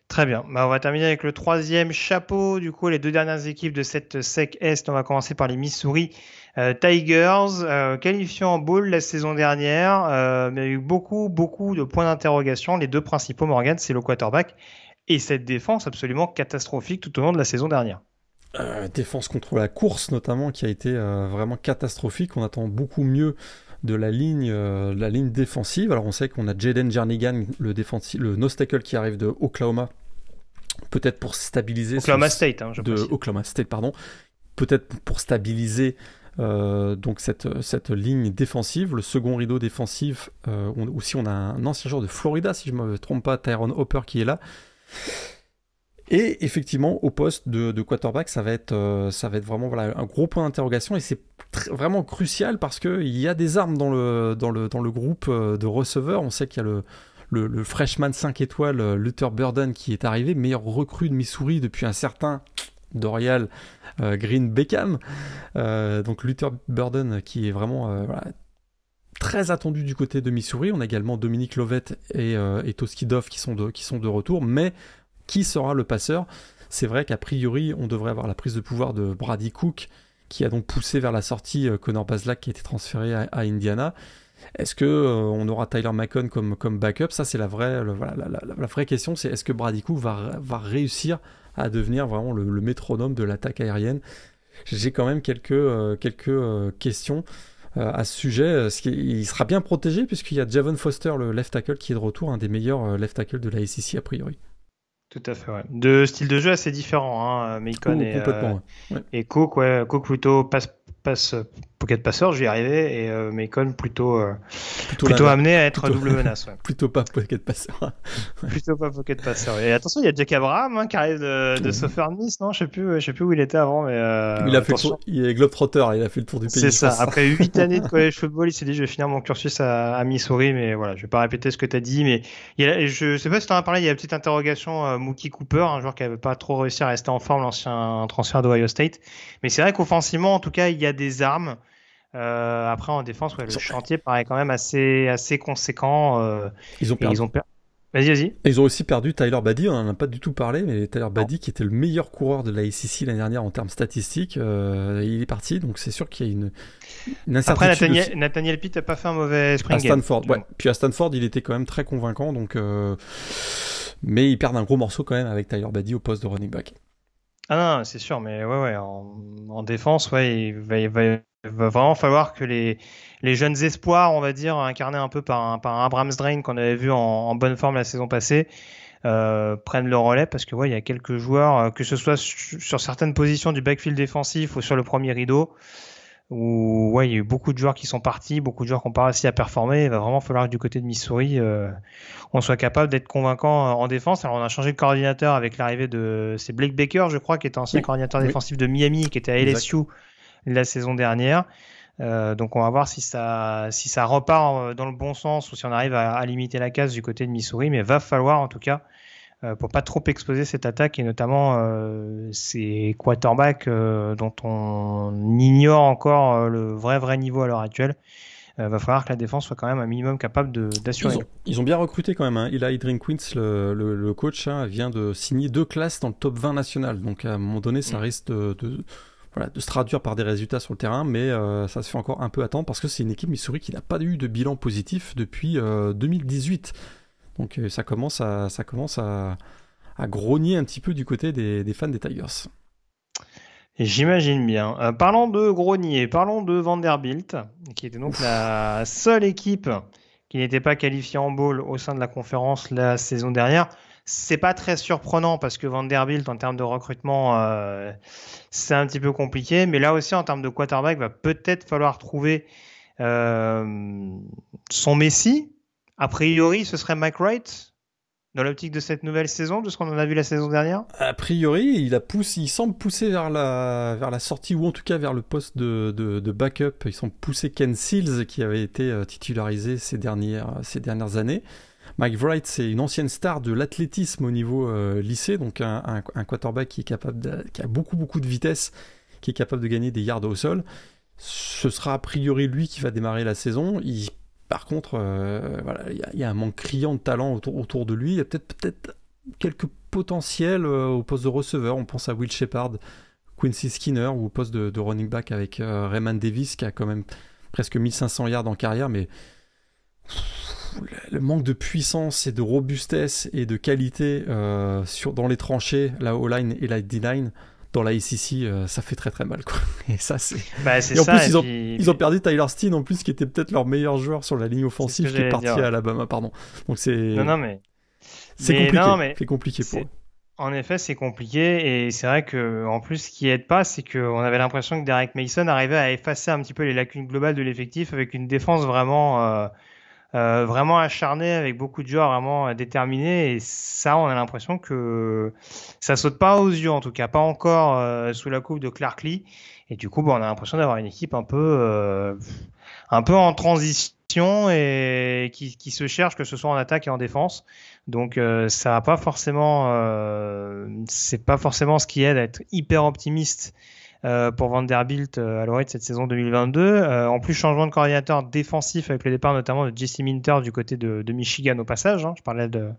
Très bien. Bah, on va terminer avec le troisième chapeau. Du coup, les deux dernières équipes de cette SEC Est. On va commencer par les Missouri euh, Tigers, euh, en bowl la saison dernière, euh, mais il y a eu beaucoup, beaucoup de points d'interrogation. Les deux principaux, Morgan, c'est le quarterback et cette défense absolument catastrophique tout au long de la saison dernière. défense contre la course notamment qui a été vraiment catastrophique. On attend beaucoup mieux de la ligne, la ligne défensive. Alors on sait qu'on a Jaden Jernigan, le, le nose tackle qui arrive de Oklahoma, peut-être pour stabiliser Oklahoma State, hein, de Oklahoma State, pardon, peut-être pour stabiliser euh, donc cette, cette ligne défensive, le second rideau défensif. Euh, aussi, on a un ancien joueur de Florida, si je ne me trompe pas, Tyrone Hopper qui est là. Et effectivement, au poste de, quarterback, ça va être, euh, ça va être vraiment voilà, un gros point d'interrogation et c'est vraiment crucial parce qu'il y a des armes dans le, dans le, dans le groupe de receveurs. On sait qu'il y a le, le, freshman 5 étoiles euh, Luther Burden qui est arrivé, meilleur recrue de Missouri depuis un certain Dorial euh, Green Beckham. Euh, donc Luther Burden qui est vraiment très attendu du côté de Missouri. On a également Dominique Lovett et, et Toskidov qui sont, de, qui sont de retour. Mais qui sera le passeur? C'est vrai qu'a priori, on devrait avoir la prise de pouvoir de Brady Cook qui a donc poussé vers la sortie Connor Baslak qui a été transféré à, Indiana. Est-ce que on aura Tyler Macon comme, comme backup? Ça, c'est la vraie, la, vraie question. C'est est-ce que Brady Cook va, va réussir à devenir vraiment le, métronome de l'attaque aérienne? J'ai quand même quelques, quelques questions. Euh, à ce sujet. Euh, il sera bien protégé puisqu'il y a Javon Foster, le left tackle, qui est de retour, un des meilleurs euh, left tackle de la SEC a priori. Tout à fait, ouais. De style de jeu assez différent, hein, Macon oh, et, et Cook, ouais, Cook plutôt passe passe pocket passeur, je vais y arriver, et euh, Macon plutôt, euh, plutôt, amené à être double menace. Ouais. <laughs> plutôt pas pocket passeur. <laughs> plutôt pas pocket passeur. Et attention, il y a Jack Abraham hein, qui arrive de, de Southern Nice, non? Je sais plus, je sais plus où il était avant, mais euh, il a fait le tour, il est Globetrotter, il a fait le tour du pays. C'est ça. Après <laughs> 8 années de college football, il s'est dit je vais finir mon cursus à, à Missouri, mais voilà, je vais pas répéter ce que tu as dit, mais il y a, je sais pas si tu en as parlé, il y a une petite interrogation euh, Mookie Cooper, un joueur qui avait pas trop réussi à rester en forme l'ancien transfert d'Ohio State, mais c'est vrai qu'offensivement, en tout cas, il y a des armes. Euh, après, en défense, ouais, le chantier paraît quand même assez, assez conséquent. Euh, ils ont perdu. Ils ont Vas-y, vas-y. Ils ont aussi perdu Tyler Baddy, on n'en a pas du tout parlé, mais Tyler Baddy, qui était le meilleur coureur de la ACC l'année dernière en termes statistiques, euh, il est parti, donc c'est sûr qu'il y a une, une incertitude. Après, Nathaniel, Nathaniel Pitt n'a pas fait un mauvais spring À Stanford, ouais. Puis à Stanford, il était quand même très convaincant, donc. Mais ils perdent un gros morceau quand même avec Tyler Baddy au poste de running back. Ah non, c'est sûr, mais ouais, ouais, en, en défense, ouais, il va, il va il va vraiment falloir que les, les jeunes espoirs, on va dire, incarnés un peu par un, par un Abrams Drain qu'on avait vu en, bonne forme la saison passée, euh, prennent le relais parce que ouais, il y a quelques joueurs, euh, que ce soit sur certaines positions du backfield défensif ou sur le premier rideau, où ouais, il y a eu beaucoup de joueurs qui sont partis, beaucoup de joueurs qui n'ont pas réussi à performer. Il va vraiment falloir que du côté de Missouri, euh, on soit capable d'être convaincant en défense. Alors on a changé de coordinateur avec l'arrivée de c'est Blake Baker, je crois, qui était ancien coordinateur défensif de Miami, qui était à LSU la saison dernière. Euh, donc on va voir si ça, si ça repart euh, dans le bon sens ou si on arrive à, limiter la casse du côté de Missouri. Mais va falloir en tout cas euh, pour pas trop exposer cette attaque et notamment euh, ces quarterbacks dont on ignore encore le vrai vrai niveau à l'heure actuelle. va falloir que la défense soit quand même un minimum capable d'assurer. Ils, ont bien recruté quand même. Hein. Eli Drinkwitz, le, le, coach, hein, vient de signer deux classes dans le top 20 national. Donc à un moment donné, ça mm. risque de voilà, de se traduire par des résultats sur le terrain, mais euh, ça se fait encore un peu attendre parce que c'est une équipe Missouri qui n'a pas eu de bilan positif depuis 2018. Euh, Donc euh, ça commence à, ça commence à, à, grogner un petit peu du côté des, des fans des Tigers. J'imagine bien. parlons de grogner, parlons de Vanderbilt, qui était donc la seule équipe qui n'était pas qualifiée en bowl au sein de la conférence la saison dernière. C'est pas très surprenant parce que Vanderbilt, en termes de recrutement, euh, c'est un petit peu compliqué. Mais là aussi, en termes de quarterback, va peut-être falloir trouver euh, son Messi. A priori, ce serait Mike Wright dans l'optique de cette nouvelle saison, de ce qu'on en a vu la saison dernière A priori, il, semble pousser vers la, sortie, ou en tout cas vers le poste de, backup. Ils sont poussé Ken Seals, qui avait été euh, titularisé ces dernières années. Mike Wright, c'est une ancienne star de l'athlétisme au niveau euh, lycée, donc un, quarterback qui est capable, qui a beaucoup beaucoup de vitesse, qui est capable de gagner des yards au sol. Ce sera a priori lui qui va démarrer la saison. par contre, euh, voilà, il y, a un manque criant de talent autour, de lui. Il y a peut-être peut-être quelques potentiels euh, au poste de receveur. On pense à Will Shepard, Quincy Skinner ou au poste de, running back avec Raymond Davis qui a quand même presque 1500 yards en carrière, mais le manque de puissance et de robustesse et de qualité euh, sur, dans les tranchées, la O-line et la D-line, dans la ACC, euh, ça fait très très mal. Quoi. <laughs> Et ça, c'est. Bah, et en plus, ils, ont, ils ont perdu Tyler Steen, en plus, qui était peut-être leur meilleur joueur sur la ligne offensive, qui est parti à Alabama, pardon. Donc c'est. Non, non, mais. C'est compliqué. mais... C'est compliqué pour eux. En effet, c'est compliqué et c'est vrai que en plus, ce qui aide pas, c'est qu'on avait l'impression que Derek Mason arrivait à effacer un petit peu les lacunes globales de l'effectif avec une défense vraiment euh, euh, vraiment acharné avec beaucoup de joueurs vraiment déterminés. Et ça on a l'impression que ça saute pas aux yeux en tout cas pas encore euh, sous la coupe de Clark Lee. Et du coup bon, on a l'impression d'avoir une équipe un peu euh, un peu en transition et qui, qui, se cherche que ce soit en attaque et en défense. Donc ça va pas forcément c'est pas forcément ce qui aide à être hyper optimiste euh, pour Vanderbilt euh, à l'orée de cette saison 2022. Euh, en plus, changement de coordinateur défensif avec le départ notamment de Jesse Minter du côté de, Michigan au passage. Hein. Je parlais de,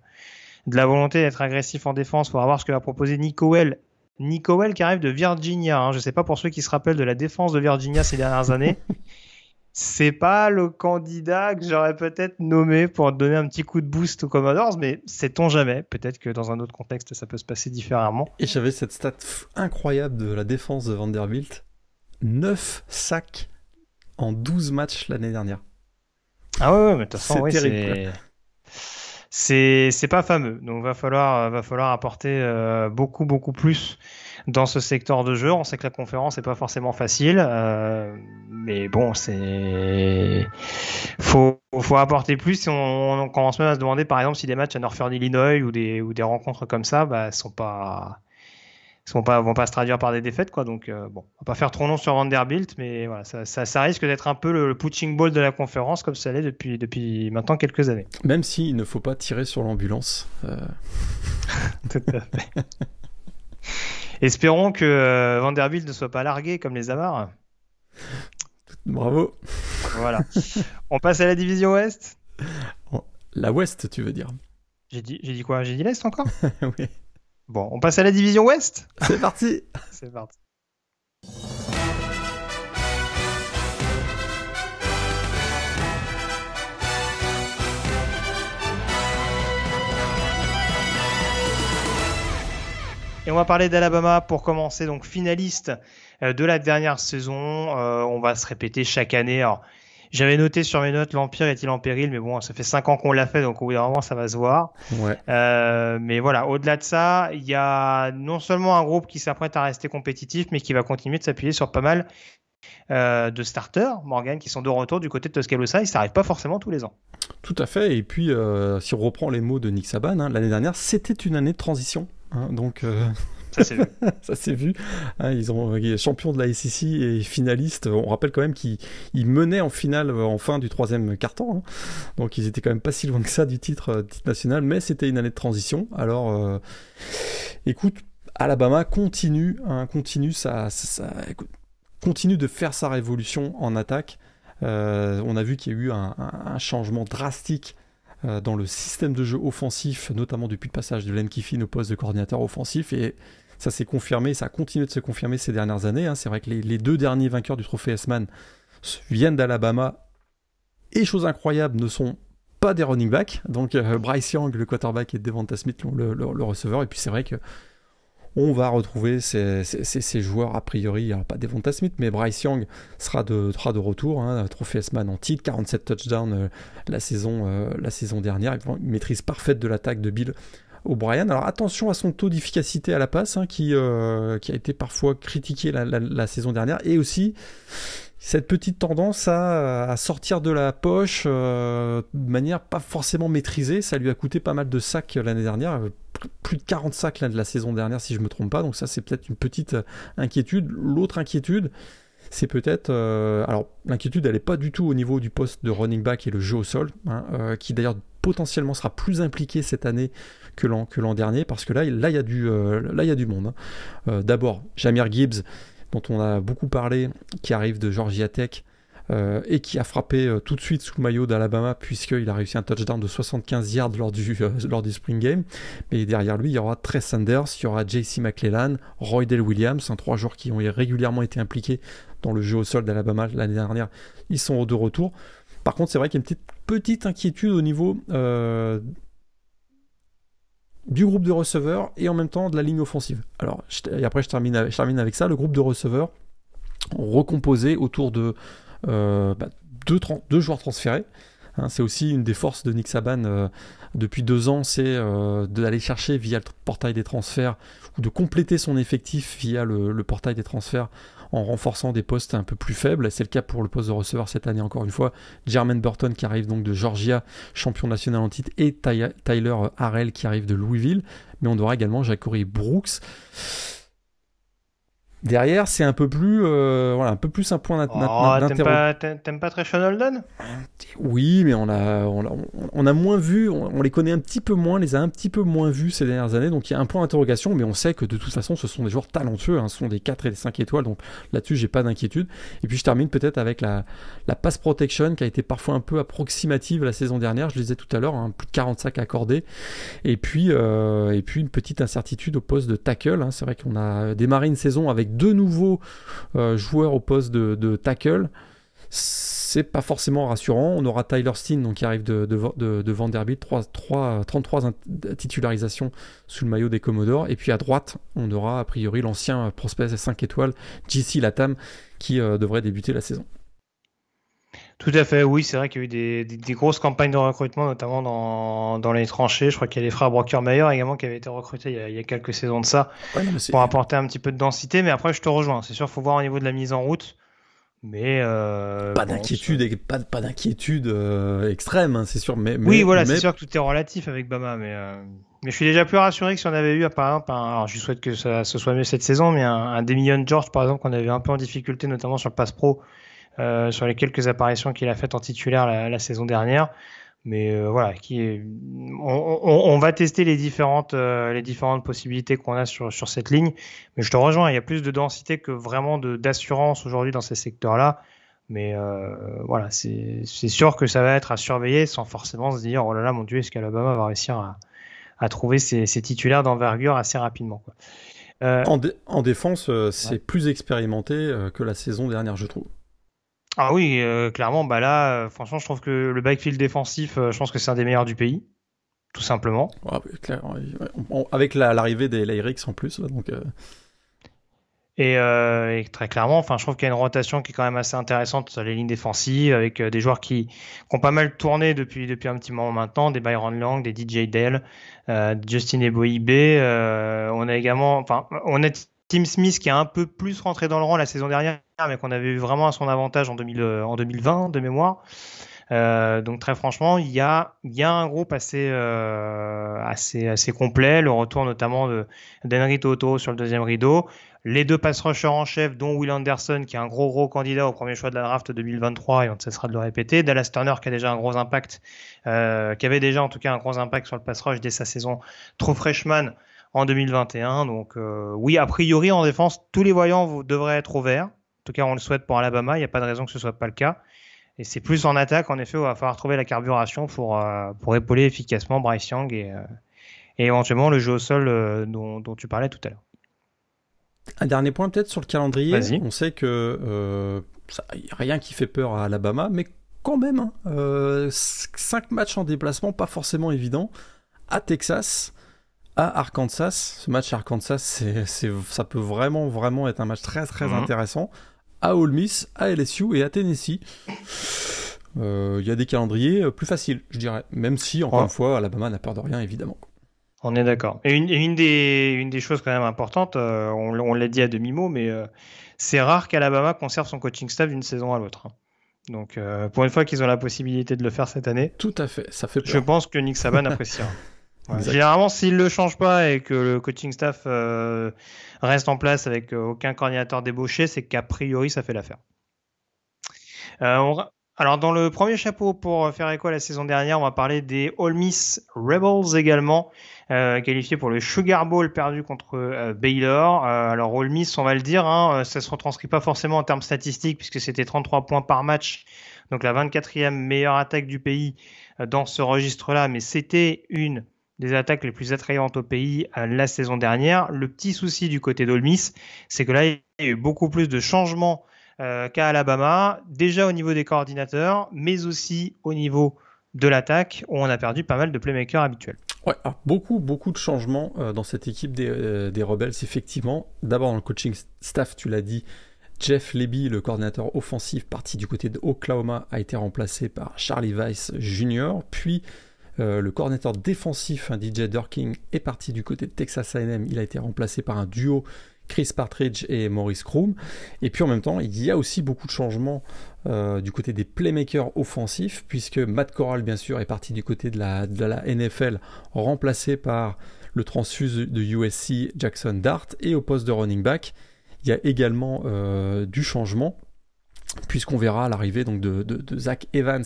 de la volonté d'être agressif en défense pour voir ce que va proposer Nico Well Nico Well qui arrive de Virginia. Hein. Je ne sais pas pour ceux qui se rappellent de la défense de Virginia ces dernières années. <laughs> C'est pas le candidat que j'aurais peut-être nommé pour donner un petit coup de boost aux Commodores, mais sait-on jamais. Peut-être que dans un autre contexte, ça peut se passer différemment. Et j'avais cette stat incroyable de la défense de Vanderbilt 9 sacs en 12 matchs l'année dernière. Ah ouais, mais de toute façon, c'est c'est c'est pas fameux. Donc va falloir va falloir apporter euh, beaucoup beaucoup plus dans ce secteur de jeu. On sait que la conférence n'est pas forcément facile, euh, mais bon, c'est faut faut apporter plus. on, on, commence même à se demander par exemple si des matchs à Northern Illinois ou des ou des rencontres comme ça, bah sont pas vont pas vont pas se traduire par des défaites quoi donc euh, bon on va pas faire trop long sur Vanderbilt mais voilà ça, ça, risque d'être un peu le, pitching ball de la conférence comme ça l'est depuis depuis maintenant quelques années même s'il ne faut pas tirer sur l'ambulance euh. <laughs> tout à fait <laughs> espérons que euh, Vanderbilt ne soit pas largué comme les Amars. Bravo. Voilà. On passe à la division Ouest. La Ouest tu veux dire. J'ai dit j'ai dit quoi? J'ai dit l'Est encore? <laughs> Oui. Bon, on passe à la division Ouest. C'est parti. C'est parti. Et on va parler d'Alabama pour commencer, donc finaliste euh, de la dernière saison. Euh, on va se répéter chaque année. Alors, j'avais noté sur mes notes l'Empire est-il en péril, mais bon, ça fait cinq ans qu'on l'a fait, donc au bout d'un moment, ça va se voir. Ouais. Euh, mais voilà, au-delà de ça, il y a non seulement un groupe qui s'apprête à rester compétitif, mais qui va continuer de s'appuyer sur pas mal euh, de starters, Morgan, qui sont de retour du côté de Tuscaloosa. Et ça n'arrive pas forcément tous les ans. Tout à fait. Et puis, euh, si on reprend les mots de Nick Saban, hein, l'année dernière, c'était une année de transition. Hein, donc, euh, ça s'est vu. <laughs> ça s'est vu. Hein, ils ont champion de la SEC et finaliste. On rappelle quand même qu'ils menaient en finale en fin du troisième quart-temps. Hein. Donc ils étaient quand même pas si loin que ça du titre, euh, titre national, mais c'était une année de transition. Alors, euh, écoute, Alabama continue, hein, continue ça, continue de faire sa révolution en attaque. Euh, on a vu qu'il y a eu un, un changement drastique dans le système de jeu offensif, notamment depuis le passage de Len Kiffin au poste de coordinateur offensif. Et ça s'est confirmé, ça a continué de se confirmer ces dernières années. Hein. C'est vrai que les, deux derniers vainqueurs du trophée S-Man viennent d'Alabama. Et chose incroyable, ne sont pas des running backs. Donc euh, Bryce Young, le quarterback, et Devonta Smith, le, receveur. Et puis c'est vrai que on va retrouver ces, joueurs a priori, alors pas Devonta Smith, mais Bryce Young sera de, sera de retour, hein, trophée S-Man en titre, 47 touchdowns euh, la, saison, euh, la saison dernière, maîtrise parfaite de l'attaque de Bill O'Brien. Alors attention à son taux d'efficacité à la passe, hein, euh, qui a été parfois critiqué la, saison dernière, et aussi cette petite tendance à, sortir de la poche euh, de manière pas forcément maîtrisée. Ça lui a coûté pas mal de sacs l'année dernière, euh, plus de 40 sacs de la saison dernière si je me trompe pas. Donc ça c'est peut-être une petite inquiétude. L'autre inquiétude, c'est peut-être... alors l'inquiétude elle n'est pas du tout au niveau du poste de running back et le jeu au sol, hein, qui d'ailleurs potentiellement sera plus impliqué cette année que l'an dernier parce que là là il y a du euh, là monde. Hein. Euh, d'abord Jamir Gibbs dont on a beaucoup parlé qui arrive de Georgia Tech euh, et qui a frappé tout de suite sous le maillot d'Alabama puisqu'il a réussi un touchdown de 75 yards lors du, lors du Spring Game. Mais derrière lui, il y aura Trey Sanders, il y aura JC McClellan, Roy Dale Williams, hein, trois joueurs qui ont régulièrement été impliqués dans le jeu au sol d'Alabama l'année dernière. Ils sont de retour. Par contre, c'est vrai qu'il y a une petite, petite inquiétude au niveau du groupe de receveurs et en même temps de la ligne offensive. Alors, après, je termine, je termine avec ça. Le groupe de receveurs recomposé autour de euh, bah, deux, joueurs transférés. Hein, c'est aussi une des forces de Nick Saban euh, depuis deux ans, c'est euh, d'aller chercher via le portail des transferts ou de compléter son effectif via le portail des transferts en renforçant des postes un peu plus faibles. C'est le cas pour le poste de receveur cette année encore une fois. Jermaine Burton qui arrive donc de Georgia, champion national en titre, et Tyler Harrell qui arrive de Louisville. Mais on aura également Jacory Brooks. Derrière, c'est un peu plus, euh, voilà, un peu plus un point oh, d'interrogation. T'aimes pas, très Sean Holden? Oui, mais on a, on a, moins vu, on, les connaît un petit peu moins, les a un petit peu moins vus ces dernières années, donc il y a un point d'interrogation, mais on sait que de toute façon, ce sont des joueurs talentueux, hein, ce sont des 4 et des 5 étoiles, donc là-dessus, j'ai pas d'inquiétude. Et puis je termine peut-être avec la, la pass protection qui a été parfois un peu approximative la saison dernière, je le disais tout à l'heure, hein, plus de 40 sacs accordés, et puis, euh, et puis une petite incertitude au poste de tackle. Hein. C'est vrai qu'on a démarré une saison avec deux nouveaux euh, joueurs au poste de, tackle. C'est pas forcément rassurant. On aura Tyler Steen donc, qui arrive de, de, Vanderbilt, 3, 3, 33 titularisations sous le maillot des Commodores. Et puis à droite, on aura a priori l'ancien prospect 5 étoiles, JC Latam, qui euh, devrait débuter la saison. Tout à fait, oui, c'est vrai qu'il y a eu des, grosses campagnes de recrutement, notamment dans, dans les tranchées. Je crois qu'il y a les frères Brockermeyer également qui avaient été recrutés il y a, quelques saisons de ça pour apporter un petit peu de densité. Mais après, je te rejoins. C'est sûr, il faut voir au niveau de la mise en route. Mais euh, pas d'inquiétude, pas, pas d'inquiétude euh, extrême, hein, c'est sûr. Mais, oui, voilà, c'est sûr que tout est relatif avec Bama, mais euh, mais je suis déjà plus rassuré que si on avait eu, par exemple, alors je souhaite que ça se soit mieux cette saison, mais un, un Demion George, par exemple, qu'on avait un peu en difficulté, notamment sur le pass pro, euh, sur les quelques apparitions qu'il a faites en titulaire la, saison dernière. Mais euh, voilà, qui est... on, va tester les différentes, euh, les différentes possibilités qu'on a sur, sur cette ligne. Mais je te rejoins, il y a plus de densité que vraiment d'assurance aujourd'hui dans ces secteurs-là. Mais voilà, c'est sûr que ça va être à surveiller sans forcément se dire oh là là, mon Dieu, est-ce qu'Alabama va réussir à, à trouver ses, titulaires d'envergure assez rapidement en, en, défense, c'est plus expérimenté que la saison dernière, je trouve. Ah oui, euh, clairement, bah là, euh, franchement, je trouve que le backfield défensif, euh, je pense que c'est un des meilleurs du pays, tout simplement. avec l'arrivée des Lyrics en plus, donc. Et, très clairement, enfin, je trouve qu'il y a une rotation qui est quand même assez intéressante sur les lignes défensives, avec des joueurs qui, ont pas mal tourné depuis depuis un petit moment maintenant, des Byron Long, des DJ Dell, Justin Eboibe. on a également, enfin, on a Tim Smith qui a un peu plus rentré dans le rang la saison dernière, mais qu'on avait eu vraiment à son avantage en, 2000, euh, 2020 de mémoire. Euh, donc très franchement, il y a, un groupe assez, euh, assez, complet. Le retour notamment d'Henry Toto sur le deuxième rideau. Les deux pass rushers en chef, dont Will Anderson, qui est un gros candidat au premier choix de la draft 2023, et on ne cessera de le répéter. Dallas Turner, qui a déjà un gros impact, qui avait déjà en tout cas un gros impact sur le pass rush dès sa saison trop freshman en 2021. Donc euh, oui, a priori en défense, tous les voyants devraient être au vert. En tout cas, on le souhaite pour Alabama. Il n'y a pas de raison que ce soit pas le cas. Et c'est plus en attaque, en effet, où il va falloir trouver la carburation pour, euh, pour épauler efficacement Bryce Young et, euh, et éventuellement le jeu au sol dont, dont, tu parlais tout à l'heure. Un dernier point peut-être sur le calendrier. On sait que il n'y a rien qui fait peur à Alabama, mais quand même, hein, 5 matchs en déplacement, pas forcément évident. À Texas, à Arkansas. Ce match à Arkansas, c'est, ça peut vraiment, vraiment être un match très, très mhm. intéressant. À Ole Miss, à LSU et à Tennessee. Euh, il y a des calendriers euh, plus faciles, je dirais. Même si, encore une fois, Alabama n'a peur de rien, évidemment. On est d'accord. Et une, des, une des choses quand même importantes, euh, on, l'a dit à demi-mot, mais c'est rare qu'Alabama conserve son coaching staff d'une saison à l'autre. Hein. Donc, pour une fois qu'ils ont la possibilité de le faire cette année, tout à fait, ça fait Je pense que Nick Saban <laughs> appréciera. Généralement, s'il le change pas et que le coaching staff euh, reste en place avec euh, aucun coordinateur débauché, c'est qu'a priori, ça fait l'affaire. Euh, alors, dans le premier chapeau pour faire écho à la saison dernière, on va parler des All Miss Rebels également, qualifiés pour le Sugar Bowl perdu contre Baylor. alors, All Miss, on va le dire, hein, ça se retranscrit pas forcément en termes statistiques puisque c'était 33 points par match, donc la 24e meilleure attaque du pays dans ce registre-là, mais c'était une des attaques les plus attrayantes au pays euh, la saison dernière. Le petit souci du côté d'Olmis, c'est que là, il y a eu beaucoup plus de changements euh, qu'à Alabama, déjà au niveau des coordinateurs, mais aussi au niveau de l'attaque, où on a perdu pas mal de playmakers habituels. Ouais, beaucoup, beaucoup de changements euh, dans cette équipe des, des Rebels, effectivement. D'abord dans le coaching staff, tu l'as dit, Jeff Leby, le coordinateur offensif parti du côté de Oklahoma, a été remplacé par Charlie Weiss Jr., puis euh, le coordinateur défensif, DJ Durking, est parti du côté de Texas AM. Il a été remplacé par un duo Chris Partridge et Maurice Kroom. Et puis en même temps, il y a aussi beaucoup de changements euh, du côté des playmakers offensifs, puisque Matt Corral, bien sûr, est parti du côté de la, NFL, remplacé par le transfuse de USC Jackson Dart, et au poste de running back, il y a également du changement, puisqu'on verra l'arrivée donc de, Zach Evans,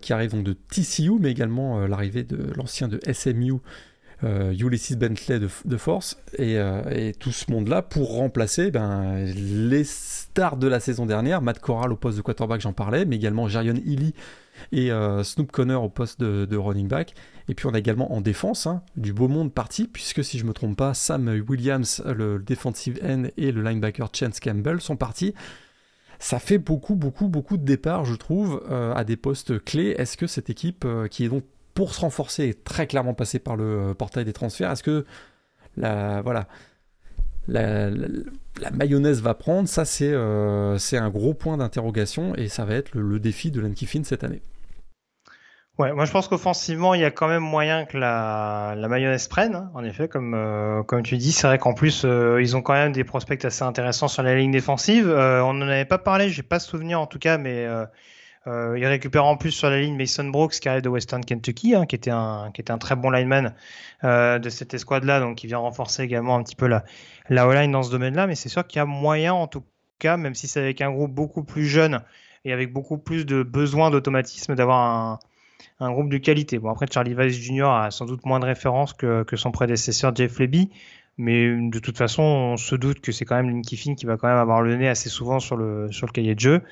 qui arrive donc de TCU, mais également l'arrivée de l'ancien de SMU, Ulysses Bentley de, Force, et, tout ce monde-là pour remplacer ben, les stars de la saison dernière, Matt Corral au poste de quarterback, j'en parlais, mais également Jarion Illy et euh, Snoop Connor au poste de, running back. Et puis on a également en défense hein, du beau monde parti, puisque si je me trompe pas, Sam Williams, le defensive end, et le linebacker Chance Campbell sont partis. Ça fait beaucoup, beaucoup, beaucoup de départs, je trouve, euh, à des postes clés. Est-ce que cette équipe, euh, qui est donc pour se renforcer, est très clairement passée par le portail des transferts, est-ce que la, voilà, la, mayonnaise va prendre, ça c'est un gros point d'interrogation et ça va être le, défi de Kiffin cette année. Moi je pense qu'offensivement, il y a quand même moyen que la, la mayonnaise prenne, hein, en effet, comme, euh, comme tu dis. C'est vrai qu'en plus, euh, ils ont quand même des prospects assez intéressants sur la ligne défensive. Euh, on n'en avait pas parlé, j'ai pas souvenir en tout cas, mais ils récupèrent en plus sur la ligne Mason Brooks qui arrive de Western Kentucky, hein, qui, était un, qui était un très bon lineman de cette escouade-là, donc qui vient renforcer également un petit peu la, la O-line dans ce domaine-là. Mais c'est sûr qu'il y a moyen en tout cas, même si c'est avec un groupe beaucoup plus jeune et avec beaucoup plus de besoin d'automatisme, d'avoir un un groupe de qualité. Bon, après, Charlie Weiss Jr. a sans doute moins de références que, son prédécesseur Jeff Leby, mais de toute façon, on se doute que c'est quand même Lynn Kiffin qui va quand même avoir le nez assez souvent sur le, sur le cahier de jeu.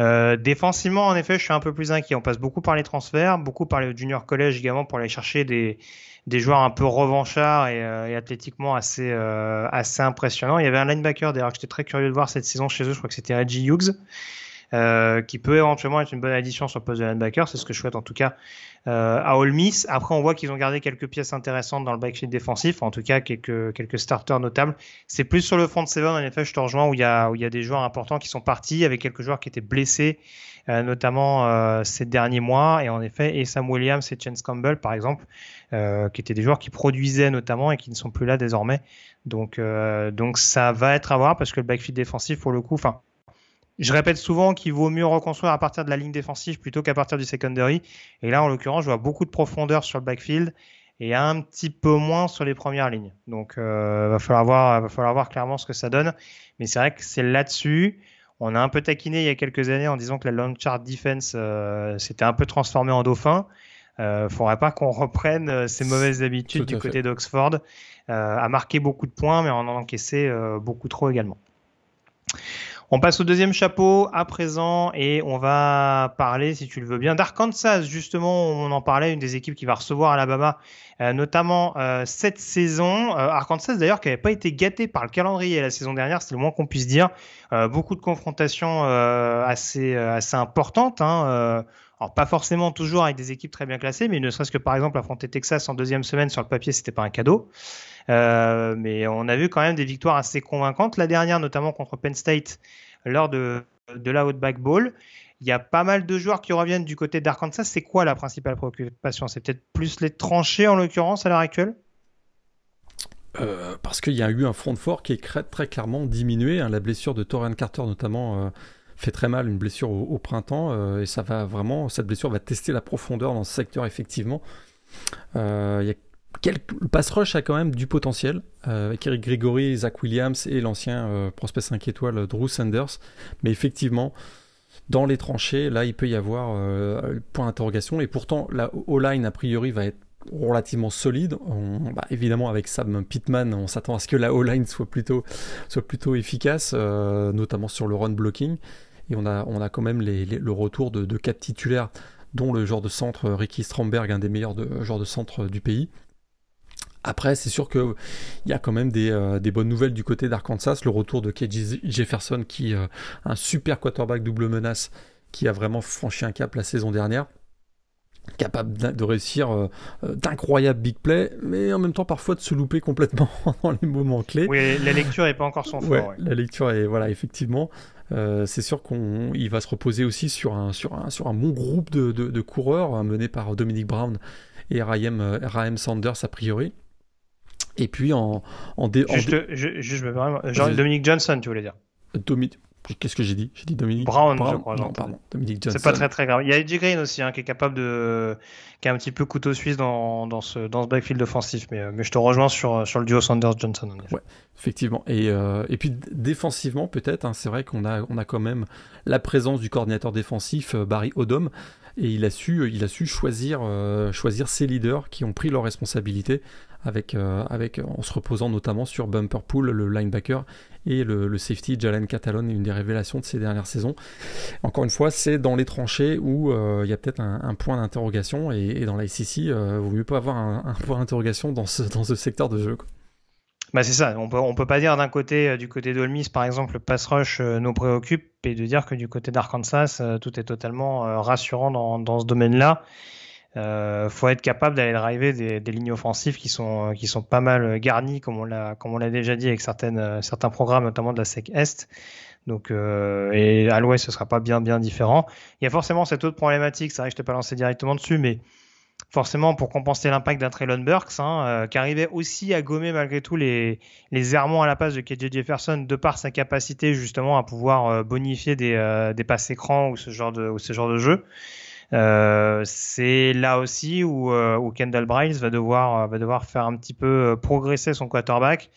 Euh, défensivement, en effet, je suis un peu plus inquiet. On passe beaucoup par les transferts, beaucoup par les junior college également pour aller chercher des, des joueurs un peu revanchards et, euh, athlétiquement assez, euh, assez impressionnants. Il y avait un linebacker d'ailleurs que j'étais très curieux de voir cette saison chez eux, je crois que c'était Reggie Hughes. Euh, qui peut éventuellement être une bonne addition sur le poste de linebacker. C'est ce que je souhaite en tout cas euh, à Ole Miss. Après, on voit qu'ils ont gardé quelques pièces intéressantes dans le backfield défensif, en tout cas quelques, starters notables. C'est plus sur le front seven, en effet, je te rejoins, où il y a, des joueurs importants qui sont partis, avec quelques joueurs qui étaient blessés, euh, notamment ces derniers mois. Et en effet, et Sam Williams et Chance Campbell, par exemple, qui étaient des joueurs qui produisaient notamment et qui ne sont plus là désormais. Donc, donc ça va être à voir parce que le backfield défensif, pour le coup, enfin, je répète souvent qu'il vaut mieux reconstruire à partir de la ligne défensive plutôt qu'à partir du secondary. Et là, en l'occurrence, je vois beaucoup de profondeur sur le backfield et un petit peu moins sur les premières lignes. Donc, euh, va falloir voir, va falloir voir clairement ce que ça donne. Mais c'est vrai que c'est là-dessus. On a un peu taquiné il y a quelques années en disant que la long chart defense euh, s'était un peu transformée en dauphin. Euh, faudrait pas qu'on reprenne euh, ces mauvaises habitudes du côté d'Oxford, euh, à marquer beaucoup de points, mais en en encaisser euh, beaucoup trop également. On passe au deuxième chapeau à présent et on va parler, si tu le veux bien, d'Arkansas. Justement, on en parlait, une des équipes qui va recevoir Alabama, euh, notamment euh, cette saison. Euh, Arkansas d'ailleurs qui n'avait pas été gâté par le calendrier la saison dernière, c'est le moins qu'on puisse dire. beaucoup de confrontations assez, importantes. Hein, alors pas forcément toujours avec des équipes très bien classées, mais ne serait-ce que par exemple affronter Texas en deuxième semaine sur le papier, c'était pas un cadeau. Mais on a vu quand même des victoires assez convaincantes. La dernière, notamment contre Penn State, lors de, de la Outback Bowl. Il y a pas mal de joueurs qui reviennent du côté d'Arkansas. C'est quoi la principale préoccupation? C'est peut-être plus les tranchées en l'occurrence à l'heure actuelle? Euh, parce qu'il y a eu un front fort qui est très, clairement diminué. Hein. La blessure de Torren Carter notamment euh, fait très mal, une blessure au, printemps, et ça va vraiment, cette blessure va tester la profondeur dans ce secteur effectivement. Le pass rush a quand même du potentiel, euh, avec Eric Gregory, Zach Williams et l'ancien euh, prospect 5 étoiles Drew Sanders. Mais effectivement, dans les tranchées, là, il peut y avoir euh, point d'interrogation. Et pourtant, la O-line, a priori, va être relativement solide. Bah, évidemment, avec Sam Pittman, on s'attend à ce que la O-line soit plutôt, soit plutôt efficace, notamment sur le run blocking. Et on a, on a quand même le retour de, quatre titulaires, dont le genre de centre Ricky Stromberg, un des meilleurs de, genres de centre du pays. Après, c'est sûr qu'il y a quand même euh, des, bonnes nouvelles du côté d'Arkansas. Le retour de KJ Jefferson, qui euh, un super quarterback double menace, qui a vraiment franchi un cap la saison dernière. Capable de réussir euh, d'incroyables big plays, mais en même temps parfois de se louper complètement <laughs> dans les moments clés. Oui, la lecture n'est pas encore son fort. La lecture est, voilà, effectivement. c'est sûr qu'il va se reposer aussi sur un, sur un, sur un bon groupe de, coureurs hein, menés par Dominic Brown et Raheem Sanders a priori. Et puis en, en, juste, je, me genre Dominique Johnson, tu voulais dire Qu'est-ce que j'ai dit? J'ai dit Dominique Brown, je crois. Non, pardon, Dominique Johnson. C'est pas très très grave. Il y a Eddie Green aussi, hein, qui est capable de, qui est un petit peu couteau suisse dans, dans ce dans ce backfield offensif. Mais, mais je te rejoins sur sur le duo Sanders Johnson. Ouais, effectivement. Et euh, et puis défensivement peut-être, hein, c'est vrai qu'on a on a quand même la présence du coordinateur défensif euh, Barry Odom et il a su il a su choisir euh, choisir ses leaders qui ont pris leurs responsabilités avec, avec, en se reposant notamment sur Bumper Pool, le linebacker, et le, safety Jalen Catalon une des révélations de ces dernières saisons. Encore une fois, c'est dans les tranchées où il y a peut-être un, point d'interrogation, et, dans la SEC, il vaut mieux pas avoir un, point d'interrogation dans ce, dans ce secteur de jeu. Bah c'est ça, on peut, on peut pas dire d'un côté, du côté d'Olmis par exemple, le pass rush nous préoccupe, et de dire que du côté d'Arkansas, tout est totalement rassurant dans, dans ce domaine-là. Euh, faut être capable d'aller driver des, des, lignes offensives qui sont qui sont pas mal garnies, comme on l'a comme on l'a déjà dit avec certaines certains programmes, notamment de la SEC Est. Donc euh, et à l'Ouest, ce sera pas bien bien différent. Il y a forcément cette autre problématique. C'est vrai que je t'ai pas lancé directement dessus, mais forcément pour compenser l'impact d'un Traylon Burks, hein, euh, qui arrivait aussi à gommer malgré tout les, errements à la passe de KJ Jefferson de par sa capacité justement à pouvoir euh, bonifier des, euh, des passes écrans ou ce genre de, ce genre de jeu. C'est là aussi où, Kendall Bryce va devoir, va devoir faire un petit peu progresser son quarterback,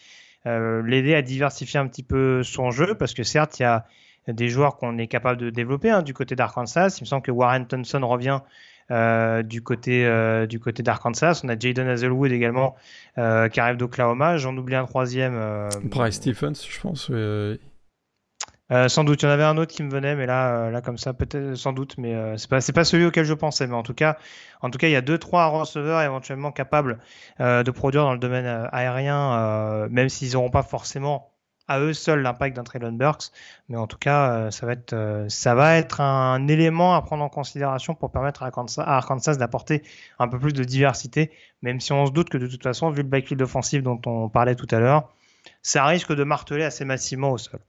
l'aider à diversifier un petit peu son jeu, parce que certes, il y a des joueurs qu'on est capable de développer hein, du côté d'Arkansas. Il me semble que Warren Thompson revient euh, du côté euh, du côté d'Arkansas. On a Jaden Hazelwood également euh, qui arrive d'Oklahoma. J'en oublie un troisième. Bryce Stephens, je pense. Sans doute, il y en avait un autre qui me venait, mais là, là comme ça, peut-être, sans doute, mais c'est pas, c'est pas celui auquel je pensais. Mais en tout cas, en tout cas, il y a deux, trois receveurs éventuellement capables de produire dans le domaine aérien, même s'ils n'auront pas forcément à eux seuls l'impact d'un Traylon Burks. Mais en tout cas, ça va être, ça va être un élément à prendre en considération pour permettre à Arkansas, d'apporter un peu plus de diversité, même si on se doute que de toute façon, vu le backfield offensif dont on parlait tout à l'heure, ça risque de marteler assez massivement au sol.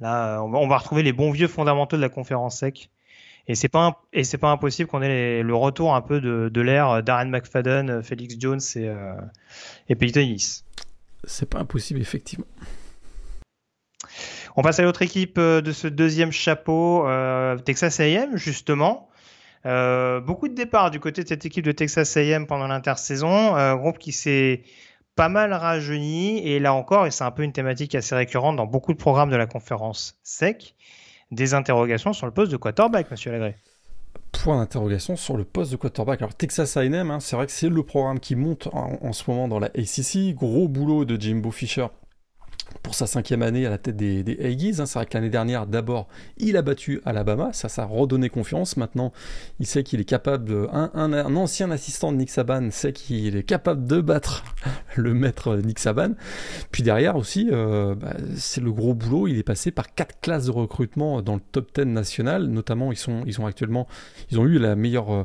Là, euh, on va, retrouver les bons vieux fondamentaux de la conférence sec. Et c'est pas et c'est pas impossible qu'on ait le retour un peu de, de l'ère Darren McFadden, Felix Jones et, euh, et. C'est pas impossible effectivement. On passe à l'autre équipe euh, de ce deuxième chapeau, euh, Texas A&M justement. Euh, beaucoup de départs du côté de cette équipe de Texas A&M pendant l'intersaison, euh, groupe qui s'est pas mal rajeuni. Et là encore, et c'est un peu une thématique assez récurrente dans beaucoup de programmes de la conférence SEC, des interrogations sur le poste de quarterback, monsieur Lagré. Point d'interrogation sur le poste de quarterback. Alors Texas A&M, hein, c'est vrai que c'est le programme qui monte en, en, ce moment dans la ACC. Gros boulot de Jimbo Fisher pour sa cinquième année à la tête des, des Aggies. Hein. C'est vrai que l'année dernière, d'abord, il a battu Alabama, ça, ça a redonné confiance. Maintenant, il sait qu'il est capable un, ancien assistant de Nick Saban sait qu'il est capable de battre <laughs> le maître Nick Saban. Puis derrière aussi, euh, bah, c'est le gros boulot. Il est passé par quatre classes de recrutement dans le top 10 national. Notamment, ils, sont, ils ont actuellement. Ils ont eu la meilleure. Euh,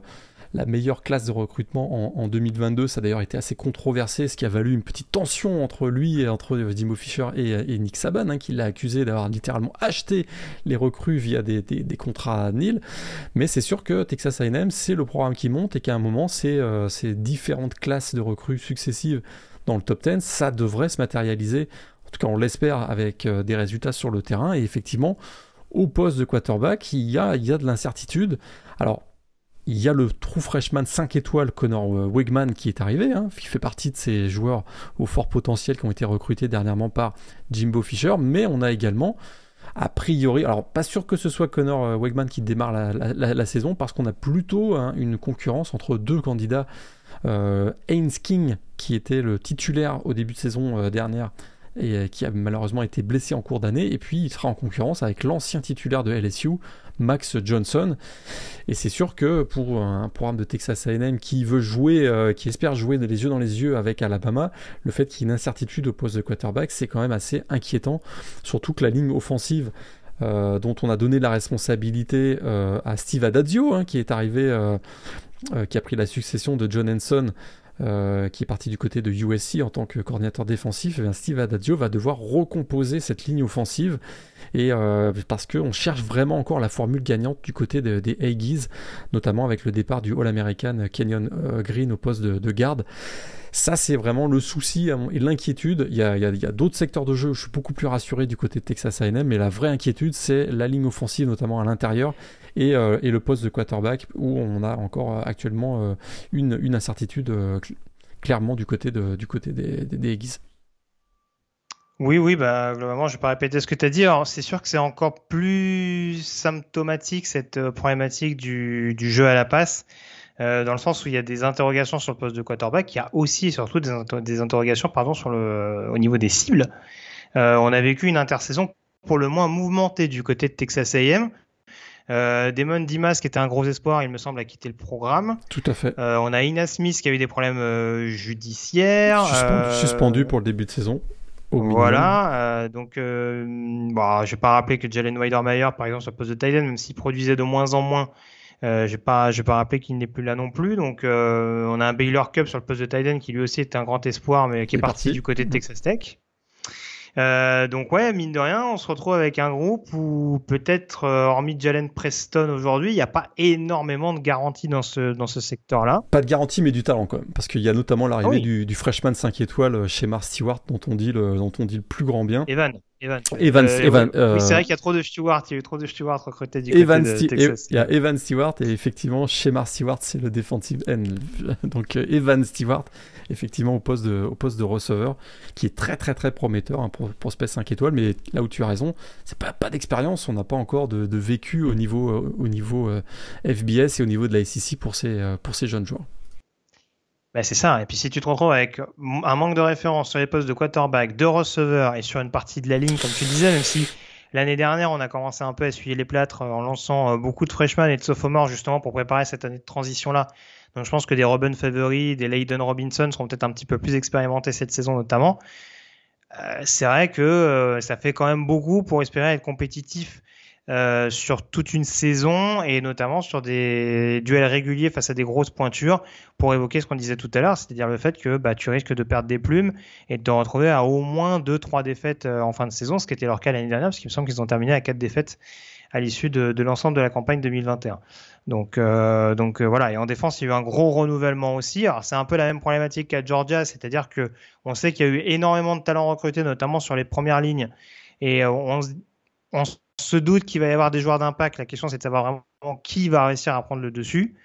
la meilleure classe de recrutement en, 2022. Ça a d'ailleurs été assez controversé, ce qui a valu une petite tension entre lui et entre Dimo Fischer et, Nick Saban, hein, qui l'a accusé d'avoir littéralement acheté les recrues via des, contrats nil. Mais c'est sûr que Texas A&M, c'est le programme qui monte et qu'à un moment, c'est euh, ces différentes classes de recrues successives dans le top 10, ça devrait se matérialiser. En tout cas, on l'espère avec euh, des résultats sur le terrain. Et effectivement, au poste de quarterback, il y a, il y a de l'incertitude. Alors, il y a le true freshman 5 étoiles Connor euh, Wegman qui est arrivé, hein, qui fait partie de ces joueurs au fort potentiel qui ont été recrutés dernièrement par Jimbo Fisher, mais on a également a priori, alors pas sûr que ce soit Connor euh, Wegman qui démarre la, saison parce qu'on a plutôt hein, une concurrence entre deux candidats. Euh, Haynes King, qui était le titulaire au début de saison euh, dernière et qui a malheureusement été blessé en cours d'année, et puis il sera en concurrence avec l'ancien titulaire de LSU, Max Johnson. Et c'est sûr que pour un programme de Texas A&M qui veut jouer, euh, qui espère jouer les yeux dans les yeux avec Alabama, le fait qu'il y ait une incertitude au poste de quarterback, c'est quand même assez inquiétant. Surtout que la ligne offensive euh, dont on a donné la responsabilité euh, à Steve Adazio, hein, qui est arrivé, qui a pris la succession de John Henson euh, qui est parti du côté de USC en tant que coordinateur défensif, eh Steve Adagio va devoir recomposer cette ligne offensive et euh, parce qu'on cherche vraiment encore la formule gagnante du côté des Aggies, notamment avec le départ du All-American Kenyon euh, Green au poste de, garde. Ça, c'est vraiment le souci et l'inquiétude. Il y a, d'autres secteurs de jeu où je suis beaucoup plus rassuré du côté de Texas A&M, mais la vraie inquiétude, c'est la ligne offensive, notamment à l'intérieur, et, euh, le poste de quarterback, où on a encore actuellement une, incertitude clairement du côté, du côté des, des, oui, oui, bah, globalement, je vais pas répéter ce que tu as dit. c'est sûr que c'est encore plus symptomatique cette euh, problématique du, jeu à la passe, euh, dans le sens où il y a des interrogations sur le poste de quarterback, il y a aussi et surtout des, interrogations pardon, sur le, au niveau des cibles. Euh, on a vécu une intersaison pour le moins mouvementée du côté de Texas A&M. Euh, Damon Dimas, qui était un gros espoir, il me semble, a quitté le programme. Tout à fait. Euh, on a Ina Smith qui a eu des problèmes euh, judiciaires. Suspendu, suspendu, pour le début de saison. Voilà, euh, donc euh, bah, je vais pas rappeler que Jalen Weidermeyer, par exemple, sur le poste de Titan, même s'il produisait de moins en moins, euh, je vais pas, pas rappeler qu'il n'est plus là non plus. Donc, euh, on a un Baylor Cup sur le poste de Titan qui lui aussi était un grand espoir, mais qui est, parti, du côté de Texas Tech. Euh, donc ouais, mine de rien, on se retrouve avec un groupe où peut-être, euh, hormis Jalen Preston aujourd'hui, il n'y a pas énormément de garanties dans ce, dans ce secteur-là. Pas de garantie, mais du talent quand même. Parce qu'il y a notamment l'arrivée ah du, du, freshman 5 étoiles chez Mars Stewart, dont on dit le, dont on dit le plus grand bien. Evan. Evan. Evan, euh, Evan oui, c'est vrai qu'il y a trop de Stewart, il y a eu trop de Stewart recrutés du Evan côté de Texas. Il y a Evan Stewart et effectivement chez Mars Stewart c'est le defensive end. <laughs> Donc Evan Stewart effectivement au poste de, au poste de receveur, qui est très très très prometteur hein, pour prospect 5 étoiles, mais là où tu as raison, c'est pas, pas d'expérience, on n'a pas encore de, vécu au niveau, euh, au niveau euh, FBS et au niveau de la SEC pour ces, euh, pour ces jeunes joueurs. Ben c'est ça. Et puis si tu te retrouves avec un manque de référence sur les postes de quarterback, de receveur et sur une partie de la ligne, comme tu disais, même si l'année dernière on a commencé un peu à essuyer les plâtres en lançant beaucoup de freshmen et de sophomores justement pour préparer cette année de transition là donc je pense que des Robin Favory, des Layden Robinson seront peut-être un petit peu plus expérimentés cette saison notamment. Euh, c'est vrai que euh, ça fait quand même beaucoup pour espérer être compétitif euh, sur toute une saison et notamment sur des duels réguliers face à des grosses pointures pour évoquer ce qu'on disait tout à l'heure, c'est-à-dire le fait que bah, tu risques de perdre des plumes et de te retrouver à au moins 2-3 défaites en fin de saison, ce qui était leur cas l'année dernière, parce qu'il me semble qu'ils ont terminé à 4 défaites à l'issue de, l'ensemble de la campagne 2021. Donc, euh, donc euh, voilà. Et en défense, il y a eu un gros renouvellement aussi. Alors c'est un peu la même problématique qu'à Georgia, c'est-à-dire que on sait qu'il y a eu énormément de talents recrutés, notamment sur les premières lignes, et euh, on, on doute qu'il va y avoir des joueurs d'impact. La question, c'est de savoir vraiment qui va réussir à prendre le dessus.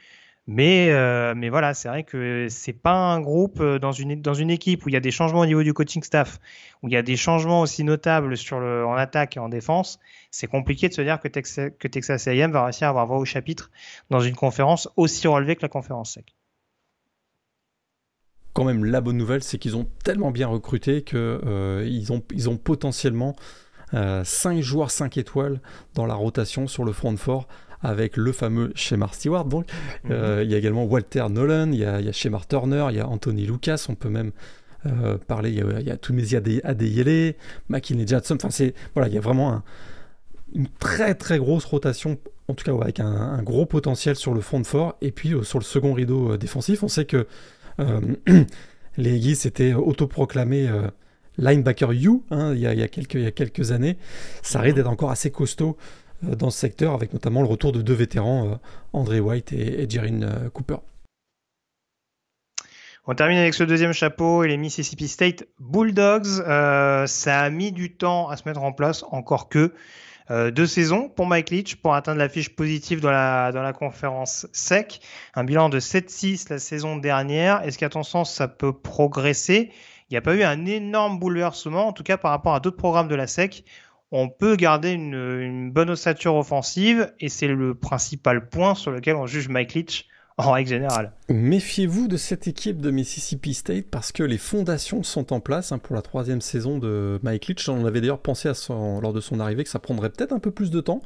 Mais, euh, mais voilà, c'est vrai que c'est pas un groupe euh, dans une, dans une équipe où il y a des changements au niveau du coaching staff, où il y a des changements aussi notables sur le, en attaque et en défense. C'est compliqué de se dire que Texas, que Texas A&M va réussir à avoir voix au chapitre dans une conférence aussi relevée que la conférence sec. Quand même, la bonne nouvelle, c'est qu'ils ont tellement bien recruté qu'ils euh, ont, ils ont potentiellement 5 joueurs 5 étoiles dans la rotation sur le front fort avec le fameux Shemar Stewart. Donc, mhm. euh, il y a également Walter Nolan, il y a, il Shemar Turner, il y a Anthony Lucas, on peut même euh, parler, il y a, il y a Adeyele, McKinney Jackson, enfin c'est, voilà, il y a vraiment une très très grosse rotation, en tout cas avec un, gros potentiel sur le front de fort, et puis euh, sur le second rideau défensif, on sait que <clears throat> les Eagles s'étaient autoproclamés linebacker U hein, il, y a, quelques, années. Ça risque d'être encore assez costaud euh, dans ce secteur, avec notamment le retour de deux vétérans, euh, André White et, et euh, Cooper. On termine avec ce deuxième chapeau et les Mississippi State Bulldogs. ça a mis du temps à se mettre en place, encore que deux saisons pour Mike Leach pour atteindre la fiche positive dans la conférence SEC. Un bilan de 7-6 la saison dernière. Est-ce qu'à ton sens, ça peut progresser? Il n'y a pas eu un énorme bouleversement, en tout cas par rapport à d'autres programmes de la SEC on peut garder une, bonne ossature offensive et c'est le principal point sur lequel on juge Mike Leach en règle générale. Méfiez-vous de cette équipe de Mississippi State parce que les fondations sont en place hein, pour la troisième saison de Mike Leach. On avait d'ailleurs pensé à son, lors de son arrivée que ça prendrait peut-être un peu plus de temps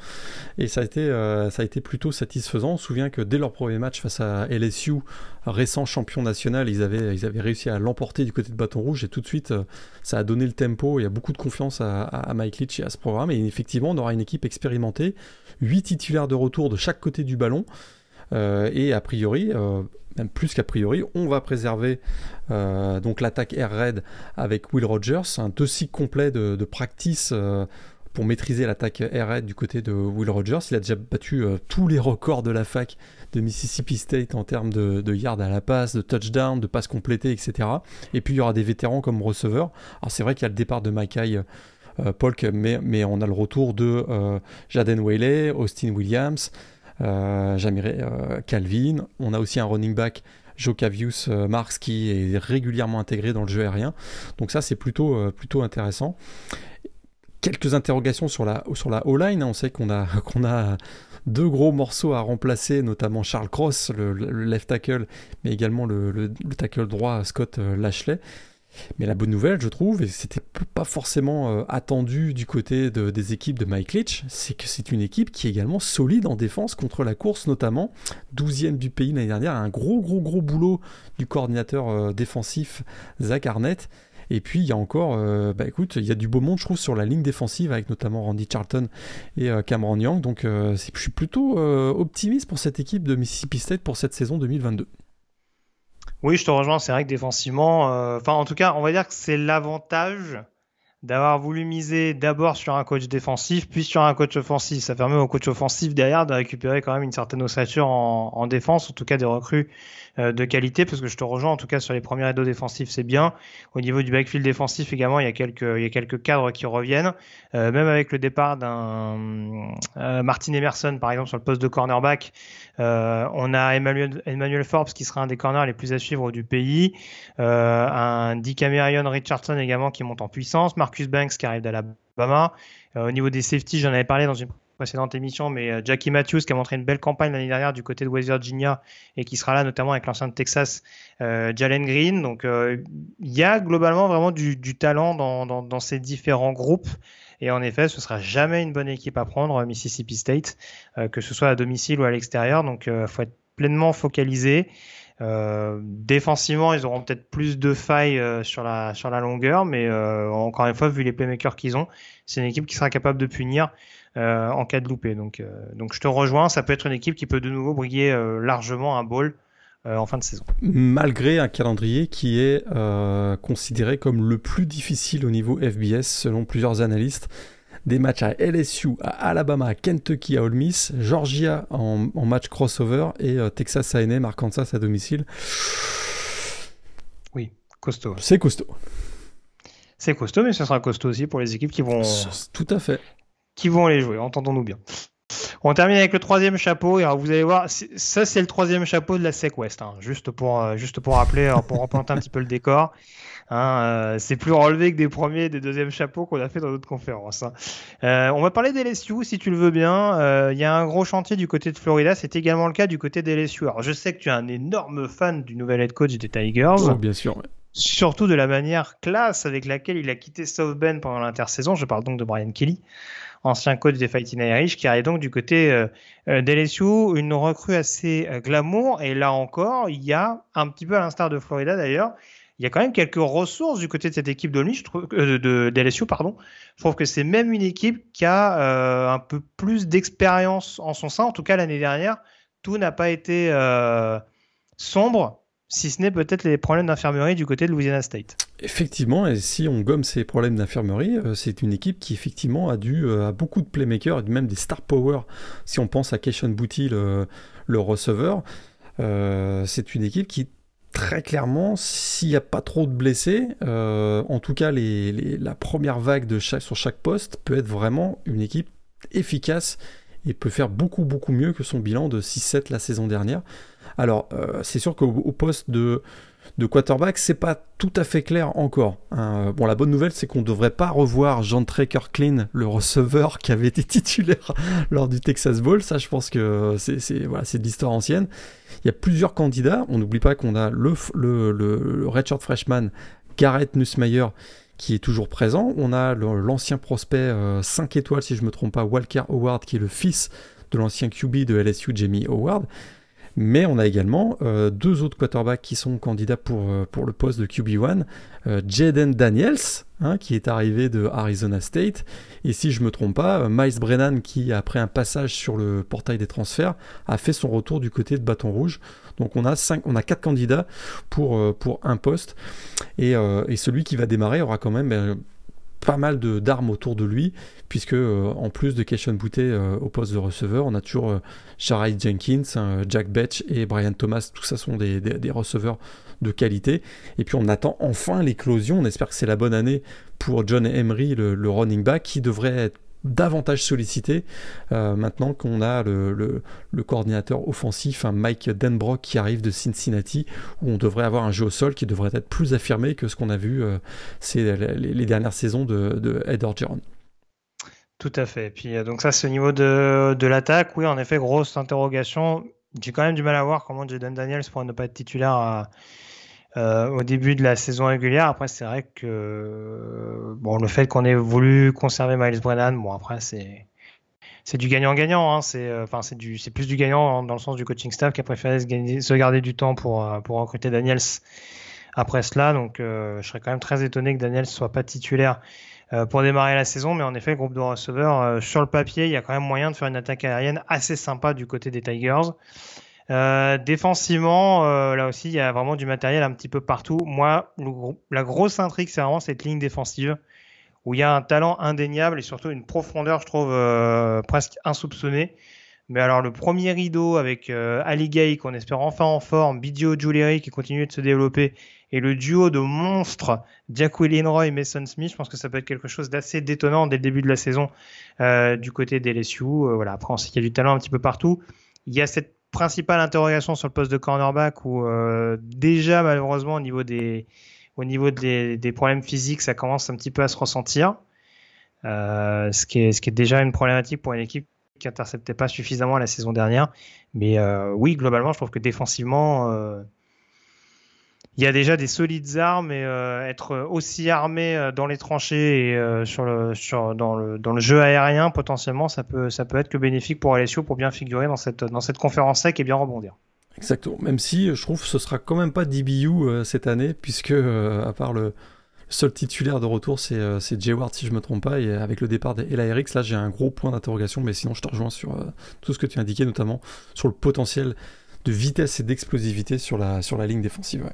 et ça a été, euh, ça a été plutôt satisfaisant. On se souvient que dès leur premier match face à LSU, récent champion national, ils avaient, ils avaient réussi à l'emporter du côté de Bâton Rouge et tout de suite euh, ça a donné le tempo. Il y a beaucoup de confiance à, Mike Leach et à ce programme et effectivement on aura une équipe expérimentée, huit titulaires de retour de chaque côté du ballon. Euh, et a priori, euh, même plus qu'a priori, on va préserver euh, donc l'attaque air raid avec Will Rogers, un dossier complet de, practice pour maîtriser l'attaque air du côté de Will Rogers. Il a déjà battu tous les records de la fac de Mississippi State en termes de, de yards à la passe, de touchdown, de passes complétées, etc. Et puis il y aura des vétérans comme receveur. Alors c'est vrai qu'il y a le départ de Mackay Polk, mais, mais on a le retour de Jaden Whaley, Austin Williams, euh, Jamire Calvin. On a aussi un running back Jocavius Marks qui est régulièrement intégré dans le jeu aérien. Donc ça c'est plutôt, plutôt intéressant. Quelques interrogations sur la, sur la O-line. On sait qu'on a, <laughs> a deux gros morceaux à remplacer, notamment Charles Cross, le, left tackle, mais également le, le tackle droit Scott Lashley. Mais la bonne nouvelle, je trouve, et c'était pas forcément euh, attendu du côté des équipes de Mike Leach, c'est que c'est une équipe qui est également solide en défense contre la course, notamment 12e du pays l'année dernière. Un gros, gros, gros boulot du coordinateur euh, défensif Zach Arnett. Et puis il y a encore, euh, bah écoute, il y a du beau monde, je trouve, sur la ligne défensive avec notamment Randy Charlton et Cameron Young. Donc je suis plutôt optimiste pour cette équipe de Mississippi State pour cette saison 2022. Oui, je te rejoins. C'est vrai que défensivement, euh, enfin, en tout cas, on va dire que c'est l'avantage d'avoir voulu miser d'abord sur un coach défensif, puis sur un coach offensif. Ça permet au coach offensif derrière de récupérer quand même une certaine ossature en, en défense, en tout cas des recrues euh, de qualité, parce que je te rejoins en tout cas sur les premiers rideaux défensifs, c'est bien. Au niveau du backfield défensif également, il y a quelques, il y a quelques cadres qui reviennent. Euh, même avec le départ d'un euh, Martin Emerson, par exemple, sur le poste de cornerback, euh, on a Emmanuel, Emmanuel Forbes qui sera un des corners les plus à suivre du pays. Euh, un Dick Amérion Richardson également qui monte en puissance. Marcus Banks qui arrive d'Alabama. au niveau des safety, j'en avais parlé dans une précédente émission, mais euh, Jackie Matthews qui a montré une belle campagne l'année dernière du côté de West Virginia et qui sera là notamment avec l'ancien de Texas, euh, Jalen Green. Donc euh, il y a globalement vraiment du, talent dans, dans, ces différents groupes. Et en effet, ce sera jamais une bonne équipe à prendre, Mississippi State, que ce soit à domicile ou à l'extérieur. Donc il faut être pleinement focalisé. Défensivement, ils auront peut-être plus de failles sur, la, sur la longueur, mais encore une fois, vu les playmakers qu'ils ont, c'est une équipe qui sera capable de punir euh, en cas de loupé. Donc, euh, donc je te rejoins, ça peut être une équipe qui peut de nouveau briller euh, largement un ball en fin de saison. Malgré un calendrier qui est considéré comme le plus difficile au niveau FBS selon plusieurs analystes. Des matchs à LSU, à Alabama, à Kentucky, à Ole Miss, Georgia en, match crossover et Texas A&M, Arkansas à domicile. Oui, costaud. C'est costaud. C'est costaud, mais ce sera costaud aussi pour les équipes qui vont. Tout à fait qui vont les jouer, entendons-nous bien. On termine avec le troisième chapeau. Et alors vous allez voir, ça c'est le troisième chapeau de la SEC West, hein, juste pour euh, juste pour rappeler, euh, pour replanter un petit peu le décor. Hein, euh, c'est plus relevé que des premiers et des deuxièmes chapeaux qu'on a fait dans d'autres conférences. Hein. on va parler des LSU si tu le veux bien. Il y a un gros chantier du côté de Florida, c'est également le cas du côté des LSU. Alors je sais que tu es un énorme fan du nouvel head coach des Tigers. Oh, bien sûr. Surtout de la manière classe avec laquelle il a quitté South Bend pendant l'intersaison. Je parle donc de Brian Kelly ancien coach des Fighting Irish, qui arrive donc du côté euh, euh d'LSU, une recrue assez euh, glamour. Et là encore, il y a un petit peu à l'instar de Florida d'ailleurs, il y a quand même quelques ressources du côté de cette équipe euh, de, de pardon. Je trouve que c'est même une équipe qui a un peu plus d'expérience en son sein. En tout cas, l'année dernière, tout n'a pas été sombre si ce n'est peut-être les problèmes d'infirmerie du côté de Louisiana State. Effectivement, et si on gomme ces problèmes d'infirmerie, euh, c'est une équipe qui effectivement a dû euh, beaucoup de playmakers et même des star power. Si on pense à Keishon Booty, le, receveur, euh, c'est une équipe qui très clairement, s'il n'y a pas trop de blessés, en tout cas la première vague de chaque, sur chaque poste peut être vraiment une équipe efficace et peut faire beaucoup beaucoup mieux que son bilan de 6-7 la saison dernière. Alors, euh, c'est sûr qu'au poste de, de quarterback, c'est pas tout à fait clair encore. Hein. Bon, la bonne nouvelle, c'est qu'on ne devrait pas revoir Jean Traker Clean, le receveur qui avait été <laughs> titulaire lors du Texas Bowl. Ça, je pense que c'est voilà, de l'histoire ancienne. Il y a plusieurs candidats. On n'oublie pas qu'on a le, le, le, redshirt freshman Garrett Nussmeyer qui est toujours présent. On a l'ancien prospect 5 euh, étoiles, si je me trompe pas, Walker Howard, qui est le fils de l'ancien QB de LSU, Jamie Howard. Mais on a également euh, deux autres quarterbacks qui sont candidats pour, euh, pour le poste de QB1. Euh, Jaden Daniels, hein, qui est arrivé de Arizona State. Et si je ne me trompe pas, Miles Brennan, qui après un passage sur le portail des transferts, a fait son retour du côté de Bâton Rouge. Donc on a, cinq, on a quatre candidats pour, pour un poste. Et, et celui qui va démarrer aura quand même pas mal d'armes autour de lui, puisque en plus de Keshawn Boutet au poste de receveur, on a toujours Sharai Jenkins, Jack Betch et Brian Thomas, tout ça sont des, receveurs de qualité. Et puis on attend enfin l'éclosion, on espère que c'est la bonne année pour John Emery, le running back, qui devrait être davantage sollicité euh, maintenant qu'on a le, coordinateur offensif, Mike Denbrock qui arrive de Cincinnati, où on devrait avoir un jeu au sol qui devrait être plus affirmé que ce qu'on a vu euh, les, dernières saisons de, de Ed Orgeron. Tout à fait. Et puis euh, donc ça c'est au niveau de, de l'attaque. Oui, en effet, grosse interrogation. J'ai quand même du mal à voir comment Jaden Daniels pourrait ne pas être titulaire à, euh, au début de la saison régulière. Après, c'est vrai que bon, le fait qu'on ait voulu conserver Miles Brennan, bon après c'est c'est du gagnant-gagnant. Hein. C'est euh, enfin c'est du c'est plus du gagnant dans le sens du coaching staff qui a préféré se, garder du temps pour euh, pour recruter Daniels après cela. Donc je serais quand même très étonné que Daniels soit pas titulaire pour démarrer la saison. Mais en effet, groupe de receveurs sur le papier, il y a quand même moyen de faire une attaque aérienne assez sympa du côté des Tigers. Euh, défensivement, euh, là aussi, il y a vraiment du matériel un petit peu partout. Moi, la grosse intrigue, c'est vraiment cette ligne défensive où il y a un talent indéniable et surtout une profondeur, je trouve, euh, presque insoupçonnée. Mais alors, le premier rideau avec Ali Gay, qu'on espère enfin en forme, Bidio Julieri qui continue de se développer, et le duo de monstres Jacqueline Roy et Mason Smith, je pense que ça peut être quelque chose d'assez détonnant dès le début de la saison du côté des LSU. voilà, après, on sait qu'il y a du talent un petit peu partout. Il y a cette principale interrogation sur le poste de cornerback où euh, déjà malheureusement au niveau des au niveau des, problèmes physiques ça commence un petit peu à se ressentir. Euh, ce qui est ce qui est déjà une problématique pour une équipe qui interceptait pas suffisamment la saison dernière. Mais euh, oui globalement je trouve que défensivement il y a déjà des solides armes et euh, être aussi armé euh, dans les tranchées et euh, dans, le, jeu aérien, potentiellement, ça peut, ça peut être que bénéfique pour Alessio pour bien figurer dans cette, dans cette conférence sec et bien rebondir. Exactement. Même si je trouve que ce sera quand même pas DBU cette année, puisque à part le seul titulaire de retour, c'est Jay Ward, si je me trompe pas, et avec le départ d'Ela Eriks, là j'ai un gros point d'interrogation, mais sinon je te rejoins sur tout ce que tu as indiqué, notamment sur le potentiel de vitesse et d'explosivité sur la, sur la ligne défensive.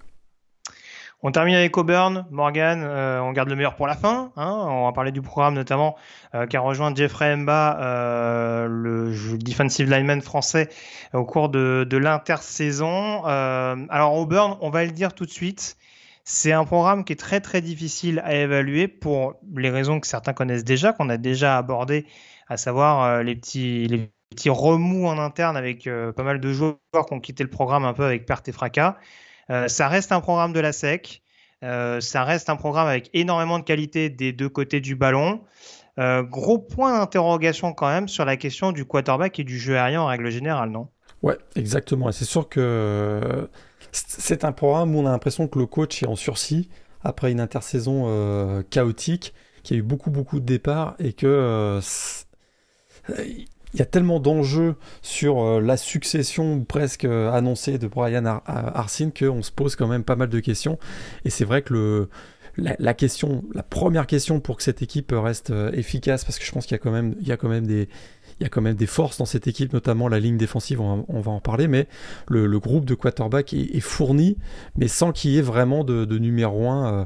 On termine avec Auburn, Morgan, euh, on garde le meilleur pour la fin. Hein. on va parler du programme notamment euh, qui a rejoint Jeffrey Mba, euh, le defensive lineman français, au cours de, l'intersaison. alors Auburn, on va le dire tout de suite, c'est un programme qui est très très difficile à évaluer pour les raisons que certains connaissent déjà, qu'on a déjà abordé, à savoir les petits remous en interne avec pas mal de joueurs qui ont quitté le programme un peu avec perte et fracas. Euh, ça reste un programme de la SEC. Euh, ça reste un programme avec énormément de qualité des deux côtés du ballon. Euh, gros point d'interrogation quand même sur la question du quarterback et du jeu aérien en règle générale, non? Ouais, exactement. C'est sûr que c'est un programme où on a l'impression que le coach est en sursis après une intersaison chaotique, qu'il y a eu beaucoup beaucoup de départs et que il y a tellement d'enjeux sur euh, la succession presque euh, annoncée de Brian Arsene qu'on se pose quand même pas mal de questions. Et c'est vrai que la, question, la première question pour que cette équipe reste euh, efficace, parce que je pense qu'il y a quand même, des forces dans cette équipe, notamment la ligne défensive, on va, en parler, mais le, groupe de quarterback est, fourni, mais sans qu'il y ait vraiment de, numéro 1 euh,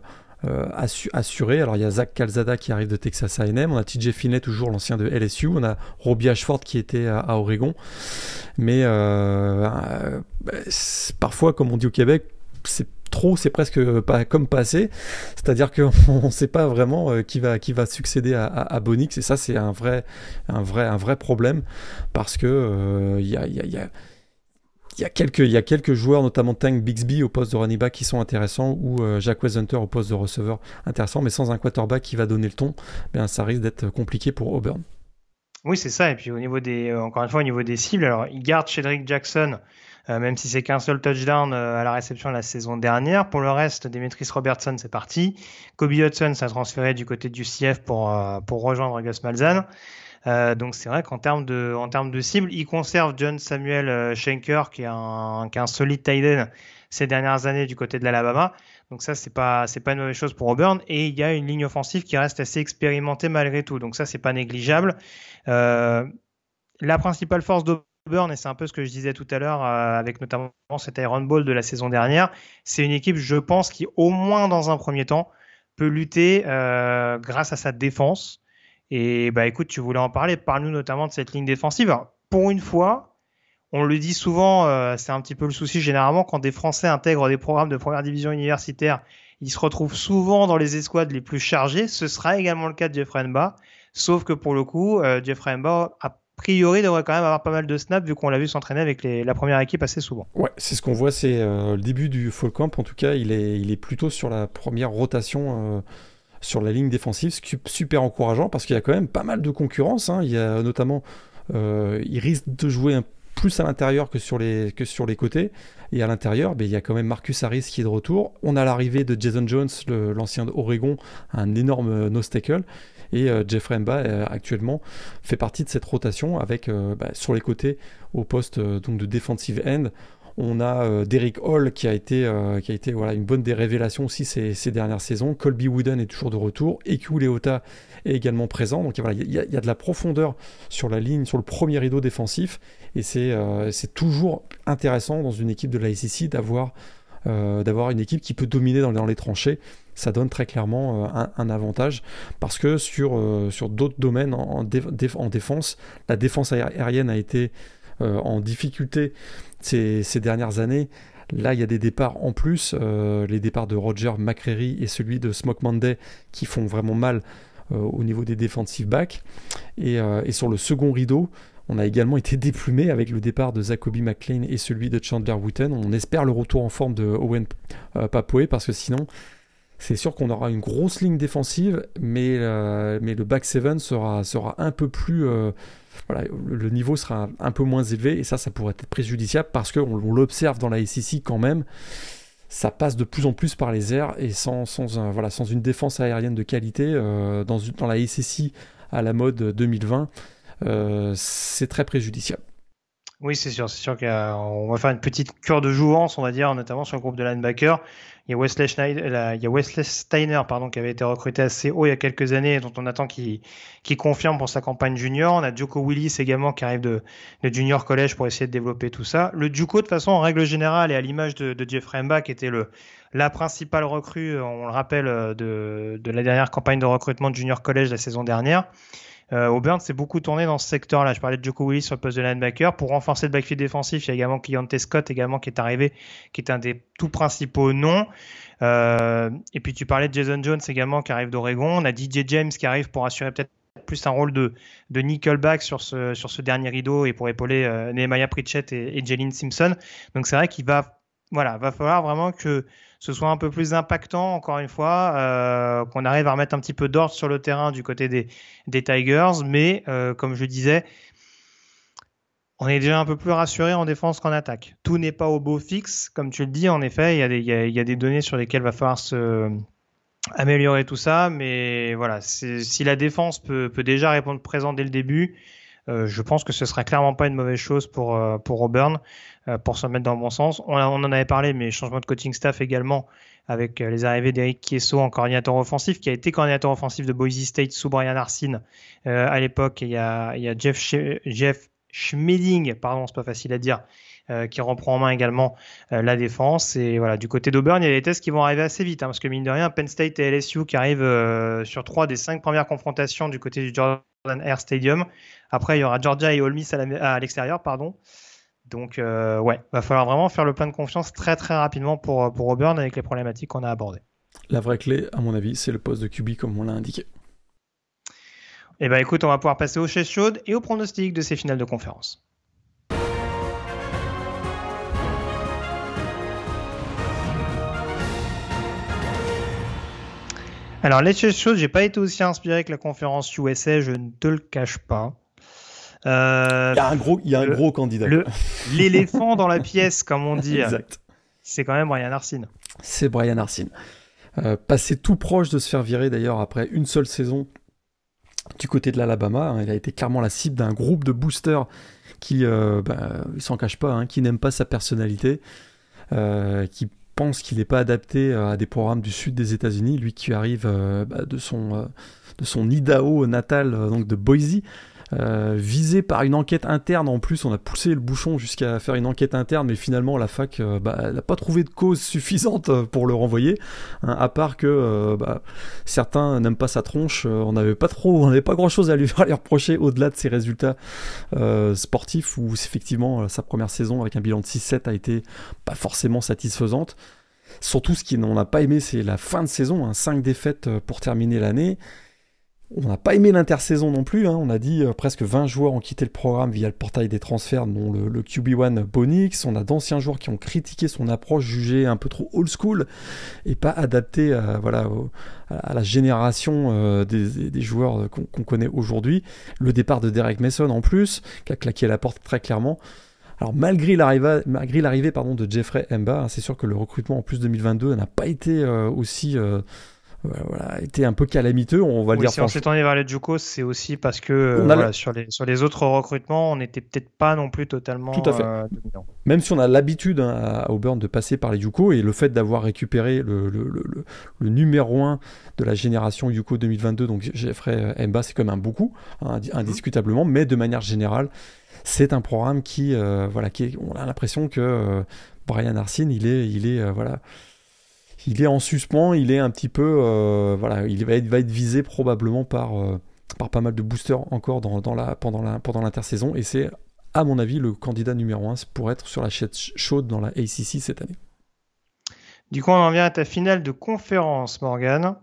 assuré. Alors il y a Zach Calzada qui arrive de Texas A&M, on a TJ Finney toujours l'ancien de LSU, on a Robbie Ashford qui était à, Oregon. Mais euh, euh, parfois, comme on dit au Québec, c'est trop, c'est presque pas comme passé. C'est-à-dire qu'on <laughs> ne sait pas vraiment qui va qui va succéder à, à, Bonix et ça c'est un vrai un vrai un vrai problème parce que il y a il y, a quelques, joueurs, notamment Tank Bixby au poste de running back qui sont intéressants, ou euh, Jack Westhunter au poste de receveur intéressant, mais sans un quarterback qui va donner le ton, bien, ça risque d'être compliqué pour Auburn. Oui, c'est ça. Et puis au niveau des, euh, encore une fois, au niveau des cibles, alors il garde Cedric Jackson, euh, même si c'est qu'un seul touchdown à la réception la saison dernière. Pour le reste, Demetris Robertson, c'est parti. Kobe Hudson s'est transféré du côté du CF pour, rejoindre Gus Malzahn. Euh, donc c'est vrai qu'en termes de cible, il conserve John Samuel euh, Schenker qui est un qui solide tight end ces dernières années du côté de l'Alabama. Donc ça c'est pas c'est pas une mauvaise chose pour Auburn et il y a une ligne offensive qui reste assez expérimentée malgré tout. Donc ça c'est pas négligeable. Euh, la principale force d'Auburn et c'est un peu ce que je disais tout à l'heure avec notamment cet Iron Ball de la saison dernière, c'est une équipe je pense qui au moins dans un premier temps peut lutter grâce à sa défense. Et bah écoute, tu voulais en parler, parle-nous notamment de cette ligne défensive. pour une fois, on le dit souvent, c'est un petit peu le souci généralement quand des Français intègrent des programmes de première division universitaire, ils se retrouvent souvent dans les escouades les plus chargées. Ce sera également le cas de Jeffrey Mba, sauf que pour le coup, Jeffrey Mba a priori devrait quand même avoir pas mal de snaps vu qu'on l'a vu s'entraîner avec la première équipe assez souvent. Ouais, c'est ce qu'on voit, c'est euh, le début du fall camp. En tout cas, il est, il est plutôt sur la première rotation euh, sur la ligne défensive, ce qui est super encourageant parce qu'il y a quand même pas mal de concurrence. Hein. Il y a notamment, euh, il risque de jouer plus à l'intérieur que sur les côtés. Et à l'intérieur, ben, il y a quand même Marcus Harris qui est de retour. On a l'arrivée de Jason Jones, l'ancien d'Oregon, un énorme nose tackle. Et euh, Jeffrey Mba euh, actuellement fait partie de cette rotation avec euh, bah, sur les côtés au poste de defensive end. On a Derek Hall qui a été, qui a été voilà, une bonne des révélations aussi ces, dernières saisons. Colby Wooden est toujours de retour. Eku Leota est également présent. Donc voilà, il y, a de la profondeur sur la ligne, sur le premier rideau défensif. Et c'est toujours intéressant dans une équipe de la SEC d'avoir une équipe qui peut dominer dans, les tranchées ça donne très clairement euh, un, avantage parce que sur, euh, d'autres domaines en, en, défense, la défense aérienne a été euh, en difficulté ces, dernières années. Là, il y a des départs en plus, les départs de Roger McCreary et celui de Smoke Monday qui font vraiment mal au niveau des defensive backs. Et, et, sur le second rideau, on a également été déplumé avec le départ de Zacoby McLean et celui de Chandler Wooten. On espère le retour en forme de Owen Papoe parce que sinon, c'est sûr qu'on aura une grosse ligne défensive, mais, euh, mais le back 7 sera, sera un peu plus. Euh, le niveau sera un peu moins élevé, et ça, ça pourrait être préjudiciable parce qu'on l'observe dans la SEC quand même. Ça passe de plus en plus par les airs, et sans, voilà, sans une défense aérienne de qualité, euh, dans, la SEC à la mode 2020, c'est très préjudiciable. Oui, c'est sûr, c'est sûr qu'on va faire une petite cure de jouance, on va dire, notamment sur le groupe de linebacker. Il y a Wesley, Schneider, il y a Steiner pardon, qui avait été recruté assez haut il y a quelques années, dont on attend qu'il confirme pour sa campagne junior. On a Joko Willis également qui arrive de, junior college pour essayer de développer tout ça. Le Juco, de façon, en règle générale, et à l'image de, de Jeffrey Mba, qui était le, la principale recrue, on le rappelle, de, de la dernière campagne de recrutement de junior college la saison dernière. Euh, Auburn s'est beaucoup tourné dans ce secteur-là. Je parlais de Joko Willis sur le poste de linebacker. Pour renforcer le backfield défensif, il y a également Cleante Scott également qui est arrivé, qui est un des tout principaux noms. Euh, et puis tu parlais de Jason Jones également qui arrive d'Oregon. On a DJ James qui arrive pour assurer peut-être plus un rôle de, de nickelback sur ce, sur ce dernier rideau et pour épauler euh, Nehemiah Pritchett et, et Jalen Simpson. Donc c'est vrai qu'il va, voilà, va falloir vraiment que ce soit un peu plus impactant, encore une fois, euh, qu'on arrive à remettre un petit peu d'ordre sur le terrain du côté des, Tigers. Mais euh, comme je disais, on est déjà un peu plus rassuré en défense qu'en attaque. Tout n'est pas au beau fixe, comme tu le dis. En effet, il y a des, données sur lesquelles va falloir se améliorer tout ça. Mais voilà, si la défense peut, peut déjà répondre présent dès le début, euh, je pense que ce sera clairement pas une mauvaise chose pour, euh, pour Auburn, euh, pour se mettre dans le bon sens. On, en avait parlé, mais changement de coaching staff également, avec les arrivées d'Eric Kieso en coordinateur offensif, qui a été coordinateur offensif de Boise State sous Brian Arsene à l'époque. Il y a, il y a Jeff, Jeff Schmeding, pardon, c'est pas facile à dire, qui reprend en main également la défense. Et voilà, du côté d'Auburn, il y a des tests qui vont arriver assez vite, hein, parce que mine de rien, Penn State et LSU qui arrivent sur trois des cinq premières confrontations du côté du Jordan Air Stadium. Après, il y aura Georgia et Ole Miss à l'extérieur, pardon. Donc, euh, ouais, va falloir vraiment faire le plein de confiance très très rapidement pour, pour Auburn avec les problématiques qu'on a abordées. La vraie clé, à mon avis, c'est le poste de QB comme on l'a indiqué. Eh ben écoute, on va pouvoir passer aux chaises chaudes et au pronostic de ces finales de conférence. Alors, les choses, j'ai pas été aussi inspiré que la conférence USA, je ne te le cache pas. Euh, il y a un gros, il y a un gros candidat. <laughs> L'éléphant dans la pièce, comme on dit. Exact. C'est quand même Brian Arsene. C'est Brian Arsene. Euh, passé tout proche de se faire virer d'ailleurs après une seule saison du côté de l'Alabama. Hein, il a été clairement la cible d'un groupe de boosters qui, euh, bah, il s'en cache pas, hein, qui n'aiment pas sa personnalité, euh, qui pense qu'il n'est pas adapté euh, à des programmes du sud des États-Unis, lui qui arrive euh, bah, de, son, euh, de son Idaho natal, donc de Boise. Euh, visé par une enquête interne. En plus, on a poussé le bouchon jusqu'à faire une enquête interne, mais finalement, la fac euh, bah, n'a pas trouvé de cause suffisante pour le renvoyer, hein, à part que bah, certains n'aiment pas sa tronche. on n'avait pas trop, on n'avait pas grand-chose à lui, <laughs> à lui reprocher au-delà de ses résultats sportifs, où effectivement sa première saison avec un bilan de 6-7 a été pas forcément satisfaisante. Surtout, ce qu'on n'a pas aimé, c'est la fin de saison, hein, 5 défaites pour terminer l'année. On n'a pas aimé l'intersaison non plus. Hein. On a dit euh, presque 20 joueurs ont quitté le programme via le portail des transferts, dont le, QB1 Bonix. On a d'anciens joueurs qui ont critiqué son approche jugée un peu trop old school et pas adaptée à, la génération euh, des, joueurs qu'on connaît aujourd'hui. Le départ de Derek Mason en plus, qui a claqué la porte très clairement. Alors malgré l'arrivée de Jeffrey Emba, hein, c'est sûr que le recrutement en plus 2022 n'a pas été euh, aussi voilà, été un peu calamiteux, on va le dire. Si on s'est tourné vers les Juco, c'est aussi parce que euh, sur, les, sur les autres recrutements, on n'était peut-être pas non plus totalement Tout à fait. Euh, Même si on a l'habitude hein, à Auburn de passer par les Juco, et le fait d'avoir récupéré le, le, le, le, numéro 1 de la génération Juco 2022, donc Jeffrey Mba, c'est quand même beaucoup, hein, indiscutablement, mais de manière générale, c'est un programme qui, euh, voilà, qui on a l'impression que Brian Arsene, il est, il est, voilà il est en suspens, il est un petit peu, euh, voilà, il va être, va être, visé probablement par, euh, par pas mal de boosters encore dans, dans la, pendant, la, pendant l'intersaison, et c'est à mon avis le candidat numéro 1 pour être sur la chaîne chaude dans la ACC cette année. Du coup, on en vient à ta finale de conférence, Morgan.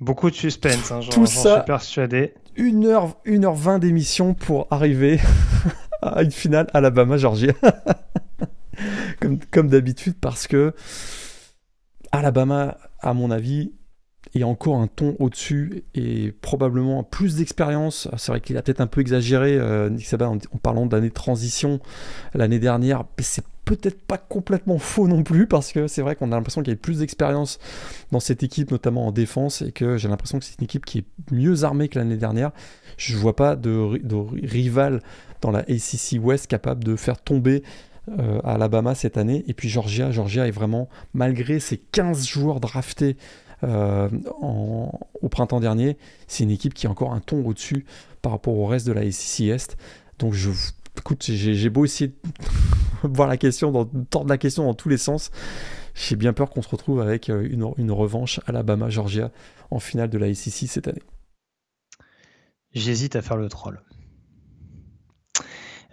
Beaucoup de suspense, hein, j'en, suis persuadé. 1h, 1h20 d'émission pour arriver <laughs> à une finale Alabama-Georgia. <laughs> comme, comme d'habitude, parce que Alabama, à mon avis, est encore un ton au-dessus et probablement plus d'expérience. C'est vrai qu'il a peut-être un peu exagéré, euh, Nick Saban, en, parlant d'année de transition l'année dernière. Mais c'est peut-être pas complètement faux non plus parce que c'est vrai qu'on a l'impression qu'il y a plus d'expérience dans cette équipe, notamment en défense, et que j'ai l'impression que c'est une équipe qui est mieux armée que l'année dernière. Je ne vois pas de, de rival dans la ACC West capable de faire tomber euh, à Alabama cette année. Et puis Georgia, Georgia est vraiment, malgré ses 15 joueurs draftés euh, au printemps dernier, c'est une équipe qui est encore un ton au-dessus par rapport au reste de la SEC Est. Donc je, écoute, j'ai beau essayer de <laughs> voir la question, dans, tordre la question dans tous les sens. J'ai bien peur qu'on se retrouve avec euh, une, une revanche Alabama-Georgia en finale de la SEC cette année. J'hésite à faire le troll.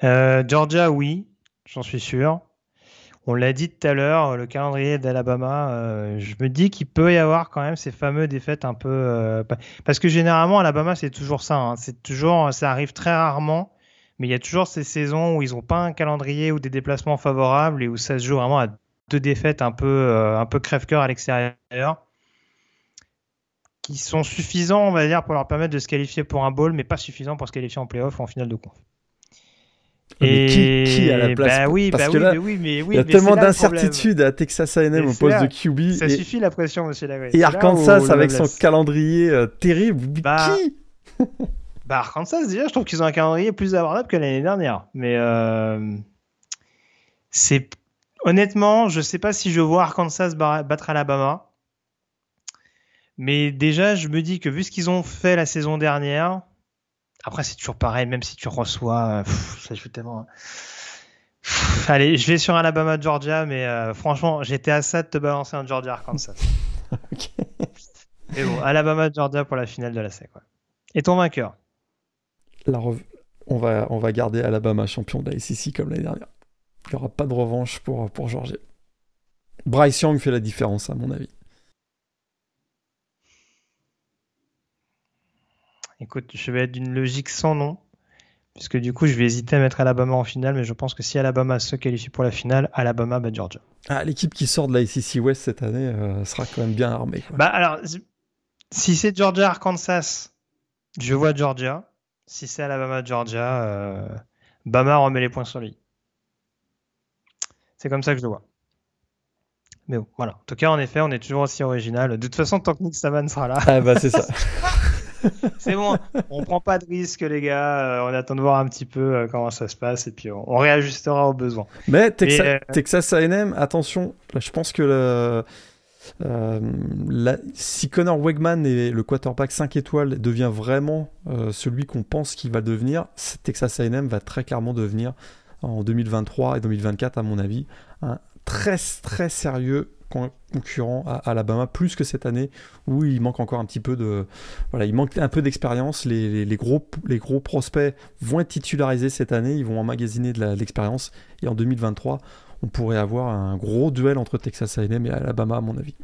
Georgia, oui. J'en suis sûr. On l'a dit tout à l'heure, le calendrier d'Alabama, euh, je me dis qu'il peut y avoir quand même ces fameux défaites un peu. Euh, parce que généralement, Alabama, c'est toujours ça. Hein. C'est toujours, ça arrive très rarement, mais il y a toujours ces saisons où ils n'ont pas un calendrier ou des déplacements favorables et où ça se joue vraiment à deux défaites un peu, euh, peu crève-cœur à l'extérieur, qui sont suffisants, on va dire, pour leur permettre de se qualifier pour un bowl, mais pas suffisants pour se qualifier en playoff ou en finale de conf. Mais qui, qui, à la place bah oui, Parce bah que là, oui, mais oui, il y a tellement d'incertitudes à Texas A&M au poste de QB. Ça suffit la pression, monsieur Lagray. Et Arkansas avec son calendrier euh, terrible. Bah, qui <laughs> Bah Arkansas déjà, je trouve qu'ils ont un calendrier plus abordable que l'année dernière. Mais euh, c'est honnêtement, je sais pas si je vois Arkansas battre Alabama. Mais déjà, je me dis que vu ce qu'ils ont fait la saison dernière, après, c'est toujours pareil, même si tu reçois. Euh, ça joue tellement. Hein. allez, je vais sur Alabama, Georgia, mais euh, franchement, j'étais à ça de te balancer un Georgia Arkansas. <laughs> ok. Et bon, Alabama, Georgia pour la finale de la SEC. Et ton vainqueur? La on, va, on va garder Alabama champion de la SEC comme l'année dernière. Il n'y aura pas de revanche pour, pour Georgia. Bryce Young fait la différence, à mon avis. Écoute, je vais être d'une logique sans nom, puisque du coup, je vais hésiter à mettre Alabama en finale, mais je pense que si Alabama se qualifie pour la finale, Alabama bat Georgia. Ah, l'équipe qui sort de la SEC West cette année euh, sera quand même bien armée. Bah alors, si c'est Georgia Arkansas, je vois Georgia. Si c'est Alabama Georgia, euh, Bama remet les points sur lui. C'est comme ça que je le vois. Mais bon, voilà. En tout cas, en effet, on est toujours aussi original. De toute façon, tant que Nick Saban sera là. Ah bah c'est ça. <laughs> <laughs> c'est bon, on prend pas de risque, les gars. Euh, on attend de voir un petit peu euh, comment ça se passe et puis on, réajustera au besoin. Mais Texas, euh, A&M, attention, je pense que si Connor Wegman est le quarterback 5 étoiles devient vraiment celui qu'on pense qu'il va devenir, Texas A&M va très clairement devenir en 2023 et 2024 à mon avis un très très sérieux concurrent à Alabama plus que cette année où il manque encore un petit peu de voilà il manque un peu d'expérience. Les, gros les gros prospects vont être titularisés cette année ils vont emmagasiner de l'expérience. Et en 2023 on pourrait avoir un gros duel entre Texas A&M et Alabama à mon avis.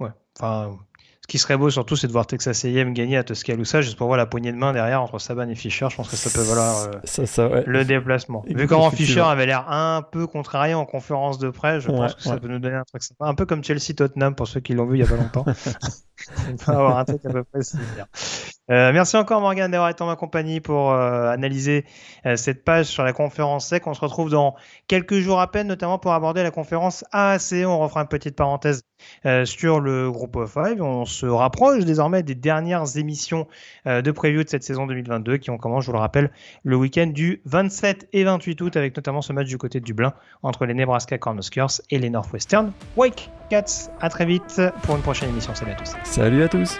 Ouais. Enfin ce qui serait beau surtout, c'est de voir Texas A&M gagner à Tuscaloosa juste pour voir la poignée de main derrière entre Saban et Fischer. Je pense que ça peut valoir euh, le déplacement. Vu comment Fischer avait l'air un peu contrarié en conférence de presse, je pense que ça peut nous donner un truc sympa. Un peu comme Chelsea-Tottenham pour ceux qui l'ont vu il y a pas longtemps. <laughs> On peut avoir un truc à peu près similaire. Euh, merci encore Morgan d'avoir été en ma compagnie pour euh, analyser euh, cette page sur la conférence SEC. On se retrouve dans quelques jours à peine, notamment pour aborder la conférence AAC. On refera une petite parenthèse sur le groupe of 5. On se rapproche désormais des dernières émissions de preview de cette saison 2022 qui ont commencé, je vous le rappelle, le week-end du 27 et 28 août avec notamment ce match du côté de Dublin entre les Nebraska Cornhuskers et les Northwestern Wake Cats. À très vite pour une prochaine émission. Salut à tous. Salut à tous.